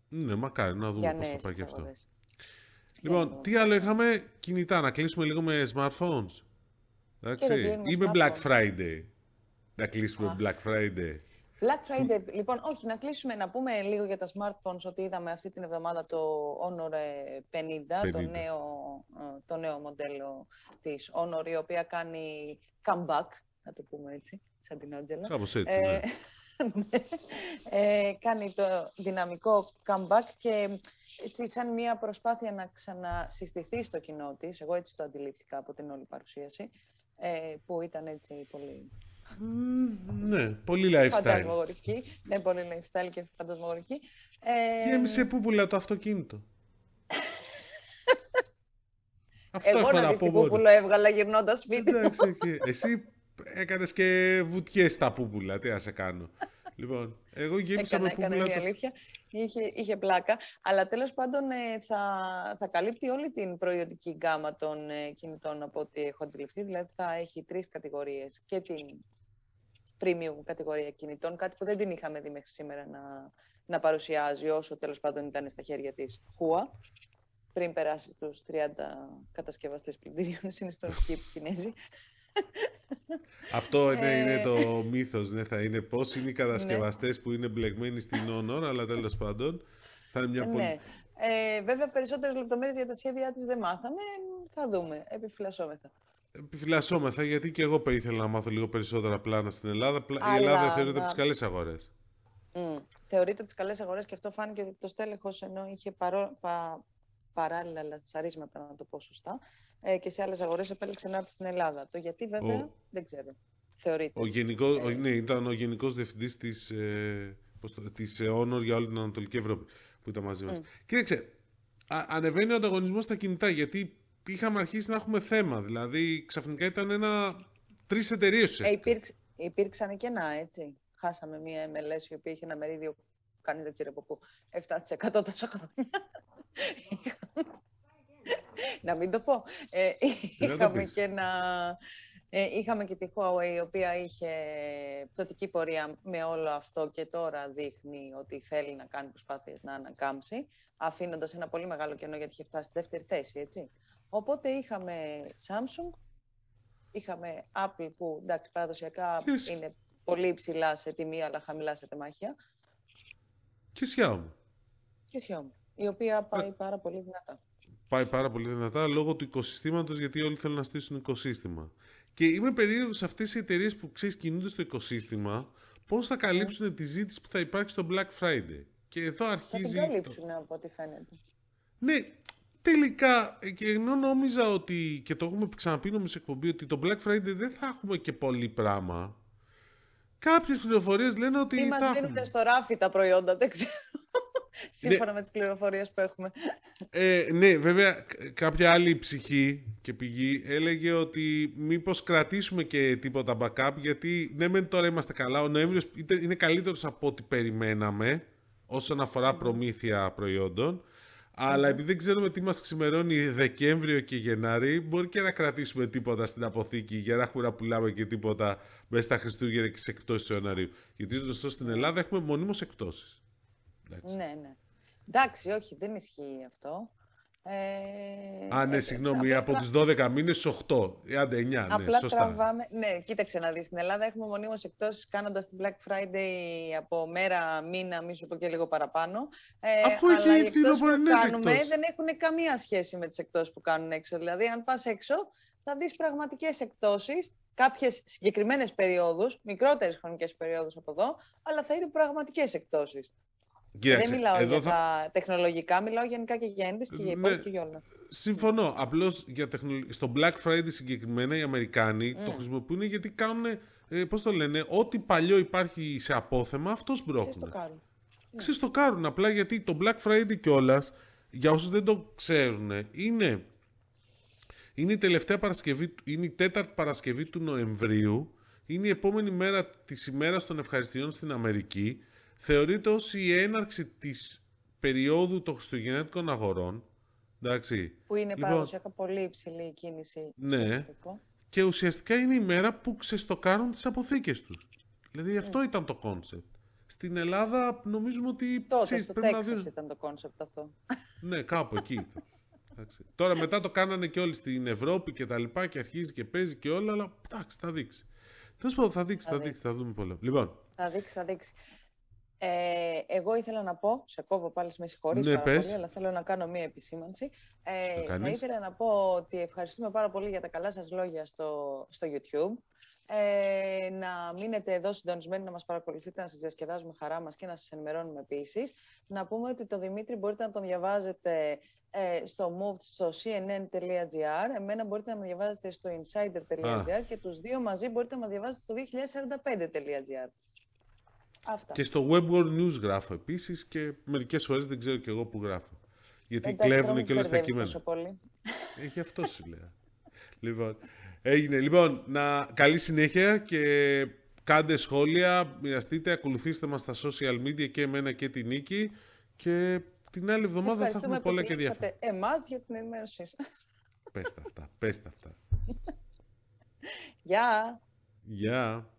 Ναι, μακάρι να δούμε πώς θα πάει και αυτό. Λοιπόν, τι άλλο είχαμε; Κινητά, να κλείσουμε λίγο με smartphones. Εντάξει, ή με Black Friday. Να κλείσουμε με Black Friday. Black Friday, λοιπόν, όχι, να κλείσουμε, να πούμε λίγο για τα smartphones ότι είδαμε αυτή την εβδομάδα το Honor 50, 50. Το, νέο, ε, το νέο μοντέλο της Honor, η οποία κάνει comeback, να το πούμε έτσι, σαν την Ότζελα. Κάπως έτσι, ναι. (laughs) ε, κάνει το δυναμικό comeback και έτσι σαν μια προσπάθεια να ξανασυστηθεί στο κοινό της, εγώ έτσι το αντιλήφθηκα από την όλη παρουσίαση, ε, που ήταν έτσι πολύ ναι, πολύ lifestyle. Φαντασμογορική. Ναι, πολύ lifestyle και φαντασμογορική. Ε... Γέμισε που πουλά το αυτοκίνητο. (laughs) Αυτό Εγώ να δεις τι πούπουλο έβγαλα γυρνώντας σπίτι Εντάξει, και εσύ έκανες και βουτιές στα πούπουλα, τι να σε κάνω. (laughs) λοιπόν, εγώ γέμισα με πούπουλα... Έκανε, το... αλήθεια, είχε, είχε πλάκα. Αλλά τέλος πάντων ε, θα, θα καλύπτει όλη την προϊόντική γκάμα των ε, κινητών από ό,τι έχω αντιληφθεί. Δηλαδή θα έχει τρεις κατηγορίες. Και την premium κατηγορία κινητών, κάτι που δεν την είχαμε δει μέχρι σήμερα να, να παρουσιάζει όσο τέλος πάντων ήταν στα χέρια της Hua πριν περάσεις στους 30 κατασκευαστές πλυντηρίων (laughs) συνιστονιστικοί Κινέζοι. Αυτό είναι, είναι ε. το μύθος, ναι, θα είναι πώς είναι οι κατασκευαστές ναι. που είναι μπλεγμένοι στην Honor, αλλά τέλος πάντων θα είναι μια πολύ... Ναι. Ε, βέβαια, περισσότερες λεπτομέρειες για τα σχέδιά της δεν μάθαμε. Θα δούμε. Επιφυλασσόμεθα. Επιφυλασσόμεθα, γιατί και εγώ ήθελα να μάθω λίγο περισσότερα πλάνα στην Ελλάδα. Αλλά, η Ελλάδα θεωρείται από τις καλές αγορές. Mm. Θεωρείται από τις καλές αγορές και αυτό φάνηκε ότι το στέλεχος ενώ είχε παρό, πα, παράλληλα λατσαρίσματα, να το πω σωστά, ε, και σε άλλες αγορές επέλεξε να έρθει στην Ελλάδα. Το γιατί βέβαια ο... δεν ξέρω. Θεωρείται. Ο γενικό, ε... ναι, ήταν ο γενικός διευθυντής της ε, της Honor για όλη την Ανατολική Ευρώπη που ήταν μαζί μας. Mm. Κοίταξε, ανεβαίνει ο ανταγωνισμός στα κινητά γιατί είχαμε αρχίσει να έχουμε θέμα. Δηλαδή, ξαφνικά ήταν ένα. Τρεις εταιρείες ε, υπήρξ, Υπήρξαν και να, έτσι. Χάσαμε μία MLS η οποία είχε ένα μερίδιο, κανείς δεν ξέρει από πού, 7% τόσα χρόνια. (laughs) να μην το πω. Ε, είχαμε και ένα. Ε, είχαμε και τη Huawei, η οποία είχε πτωτική πορεία με όλο αυτό και τώρα δείχνει ότι θέλει να κάνει προσπάθειες να ανακάμψει, αφήνοντας ένα πολύ μεγάλο κενό γιατί είχε φτάσει στη δεύτερη θέση, έτσι. Οπότε είχαμε Samsung, είχαμε Apple που εντάξει παραδοσιακά είναι πολύ υψηλά σε τιμή αλλά χαμηλά σε τεμάχια. Και Xiaomi. Και Xiaomi, η οποία πάει πάρα πολύ δυνατά. Πάει πάρα πολύ δυνατά λόγω του οικοσυστήματος γιατί όλοι θέλουν να στήσουν οικοσύστημα. Και είμαι περίεργος σε αυτές οι εταιρείες που ξέρεις κινούνται στο οικοσύστημα πώς θα καλύψουν τη ζήτηση που θα υπάρξει στο Black Friday; Και εδώ αρχίζει... Θα την καλύψουν από ό,τι φαίνεται. Ναι, τελικά, ενώ νόμιζα ότι, και το έχουμε ξαναπεί νομίζω σε εκπομπή, ότι το Black Friday δεν θα έχουμε και πολύ πράγμα. Κάποιες πληροφορίες λένε ότι. Ή μας δίνουν στο ράφι τα προϊόντα, δεν ξέρω. Σύμφωνα ναι. με τις πληροφορίες που έχουμε. Ε, ναι, βέβαια, κάποια άλλη ψυχή και πηγή έλεγε ότι μήπως κρατήσουμε και τίποτα backup, γιατί ναι, μεν τώρα είμαστε καλά. Ο Νοέμβριος είναι καλύτερος από ό,τι περιμέναμε όσον αφορά προμήθεια προϊόντων. Αλλά επειδή δεν ξέρουμε τι μας ξημερώνει Δεκέμβριο και Γενάρη, μπορεί και να κρατήσουμε τίποτα στην αποθήκη για να έχουμε να πουλάμε και τίποτα μέσα στα Χριστούγεννα και σε εκτόσεις του Ιανουαρίου. Γιατί ωστόσο στην Ελλάδα έχουμε μονίμως εκτόσεις. Ναι, ναι. Εντάξει, όχι, δεν ισχύει αυτό. Ε, Α, ναι, ε, συγγνώμη, από τους 12 μήνες 8. Άντε 9, ναι, απλά σωστά. τραβάμε. Ναι, κοίταξε να δεις. Στην Ελλάδα έχουμε μονίμως εκτόσει κάνοντας την Black Friday από μέρα, μήνα, μη σου πω και λίγο παραπάνω. Ε, Αφού έχει οι που κάνουμε δεν έχουν καμία σχέση με τις εκτόσει που κάνουν έξω. Δηλαδή, αν πας έξω, θα δεις πραγματικές εκτόσεις κάποιες συγκεκριμένες περιόδους, μικρότερες χρονικές περιόδους από εδώ, αλλά θα είναι πραγματικές εκτόσεις. Κοίταξε, δεν μιλάω για θα... τα τεχνολογικά, μιλάω γενικά και για έντες και για υπόψη ναι, και για όλα. Συμφωνώ. Απλώς στο Black Friday συγκεκριμένα οι Αμερικάνοι το χρησιμοποιούν γιατί κάνουν, ε, πώς το λένε, ό,τι παλιό υπάρχει σε απόθεμα, αυτός μπρόχνουν. Ξεστοκάρουν. Ξεστοκάρουν απλά γιατί το Black Friday κιόλας, για όσους δεν το ξέρουν, είναι, είναι η τελευταία Παρασκευή, είναι η τέταρτη Παρασκευή του Νοεμβρίου, είναι η επόμενη μέρα της ημέρας των ευχαριστιών στην Αμερική θεωρείται ως η έναρξη της περίοδου των χριστουγεννιάτικων αγορών. Εντάξει. Που είναι λοιπόν, παραδοσιακά πολύ υψηλή η κίνηση. Ναι. Και ουσιαστικά είναι η μέρα που ξεστοκάρουν τις αποθήκες τους. Δηλαδή ναι. αυτό ήταν το concept. Στην Ελλάδα νομίζουμε ότι... Τότε ξέρεις, στο Τέξας να ήταν το concept αυτό. Ναι, κάπου εκεί ήταν. Τώρα μετά το κάνανε και όλοι στην Ευρώπη και τα λοιπά και αρχίζει και παίζει και όλα, αλλά εντάξει, θα δείξει. Τέλος πάντων, θα δείξει, θα, δείξει, θα δούμε πολλά. Λοιπόν. Θα δείξει, θα δείξει. Ε, εγώ ήθελα να πω, σε κόβω πάλι με συγχωρείς ναι, πάρα πολύ, αλλά θέλω να κάνω μία επισήμανση. Ε, θα ήθελα να πω ότι ευχαριστούμε πάρα πολύ για τα καλά σας λόγια στο, στο YouTube. Ε, να μείνετε εδώ συντονισμένοι, να μας παρακολουθείτε, να σας διασκεδάζουμε χαρά μας και να σας ενημερώνουμε επίσης. Να πούμε ότι το Δημήτρη μπορείτε να τον διαβάζετε ε, στο move στο cnn.gr. Εμένα μπορείτε να με διαβάζετε στο insider.gr και τους δύο μαζί μπορείτε να με διαβάζετε στο 2045.gr. Αυτά. Και στο Web World News γράφω επίσης και μερικές φορές δεν ξέρω και εγώ που γράφω. Γιατί Εντάξει, κλέβουν και όλα τα κείμενα. Πολύ. Έχει αυτό σου λέω. λοιπόν, έγινε. Λοιπόν, να... καλή συνέχεια και κάντε σχόλια, μοιραστείτε, ακολουθήστε μας στα social media και εμένα και την Νίκη και την άλλη εβδομάδα θα έχουμε πολλά και διάφορα. εμάς για την ενημέρωσή σας. Πες τα αυτά, πες τα αυτά. Γεια. Γεια.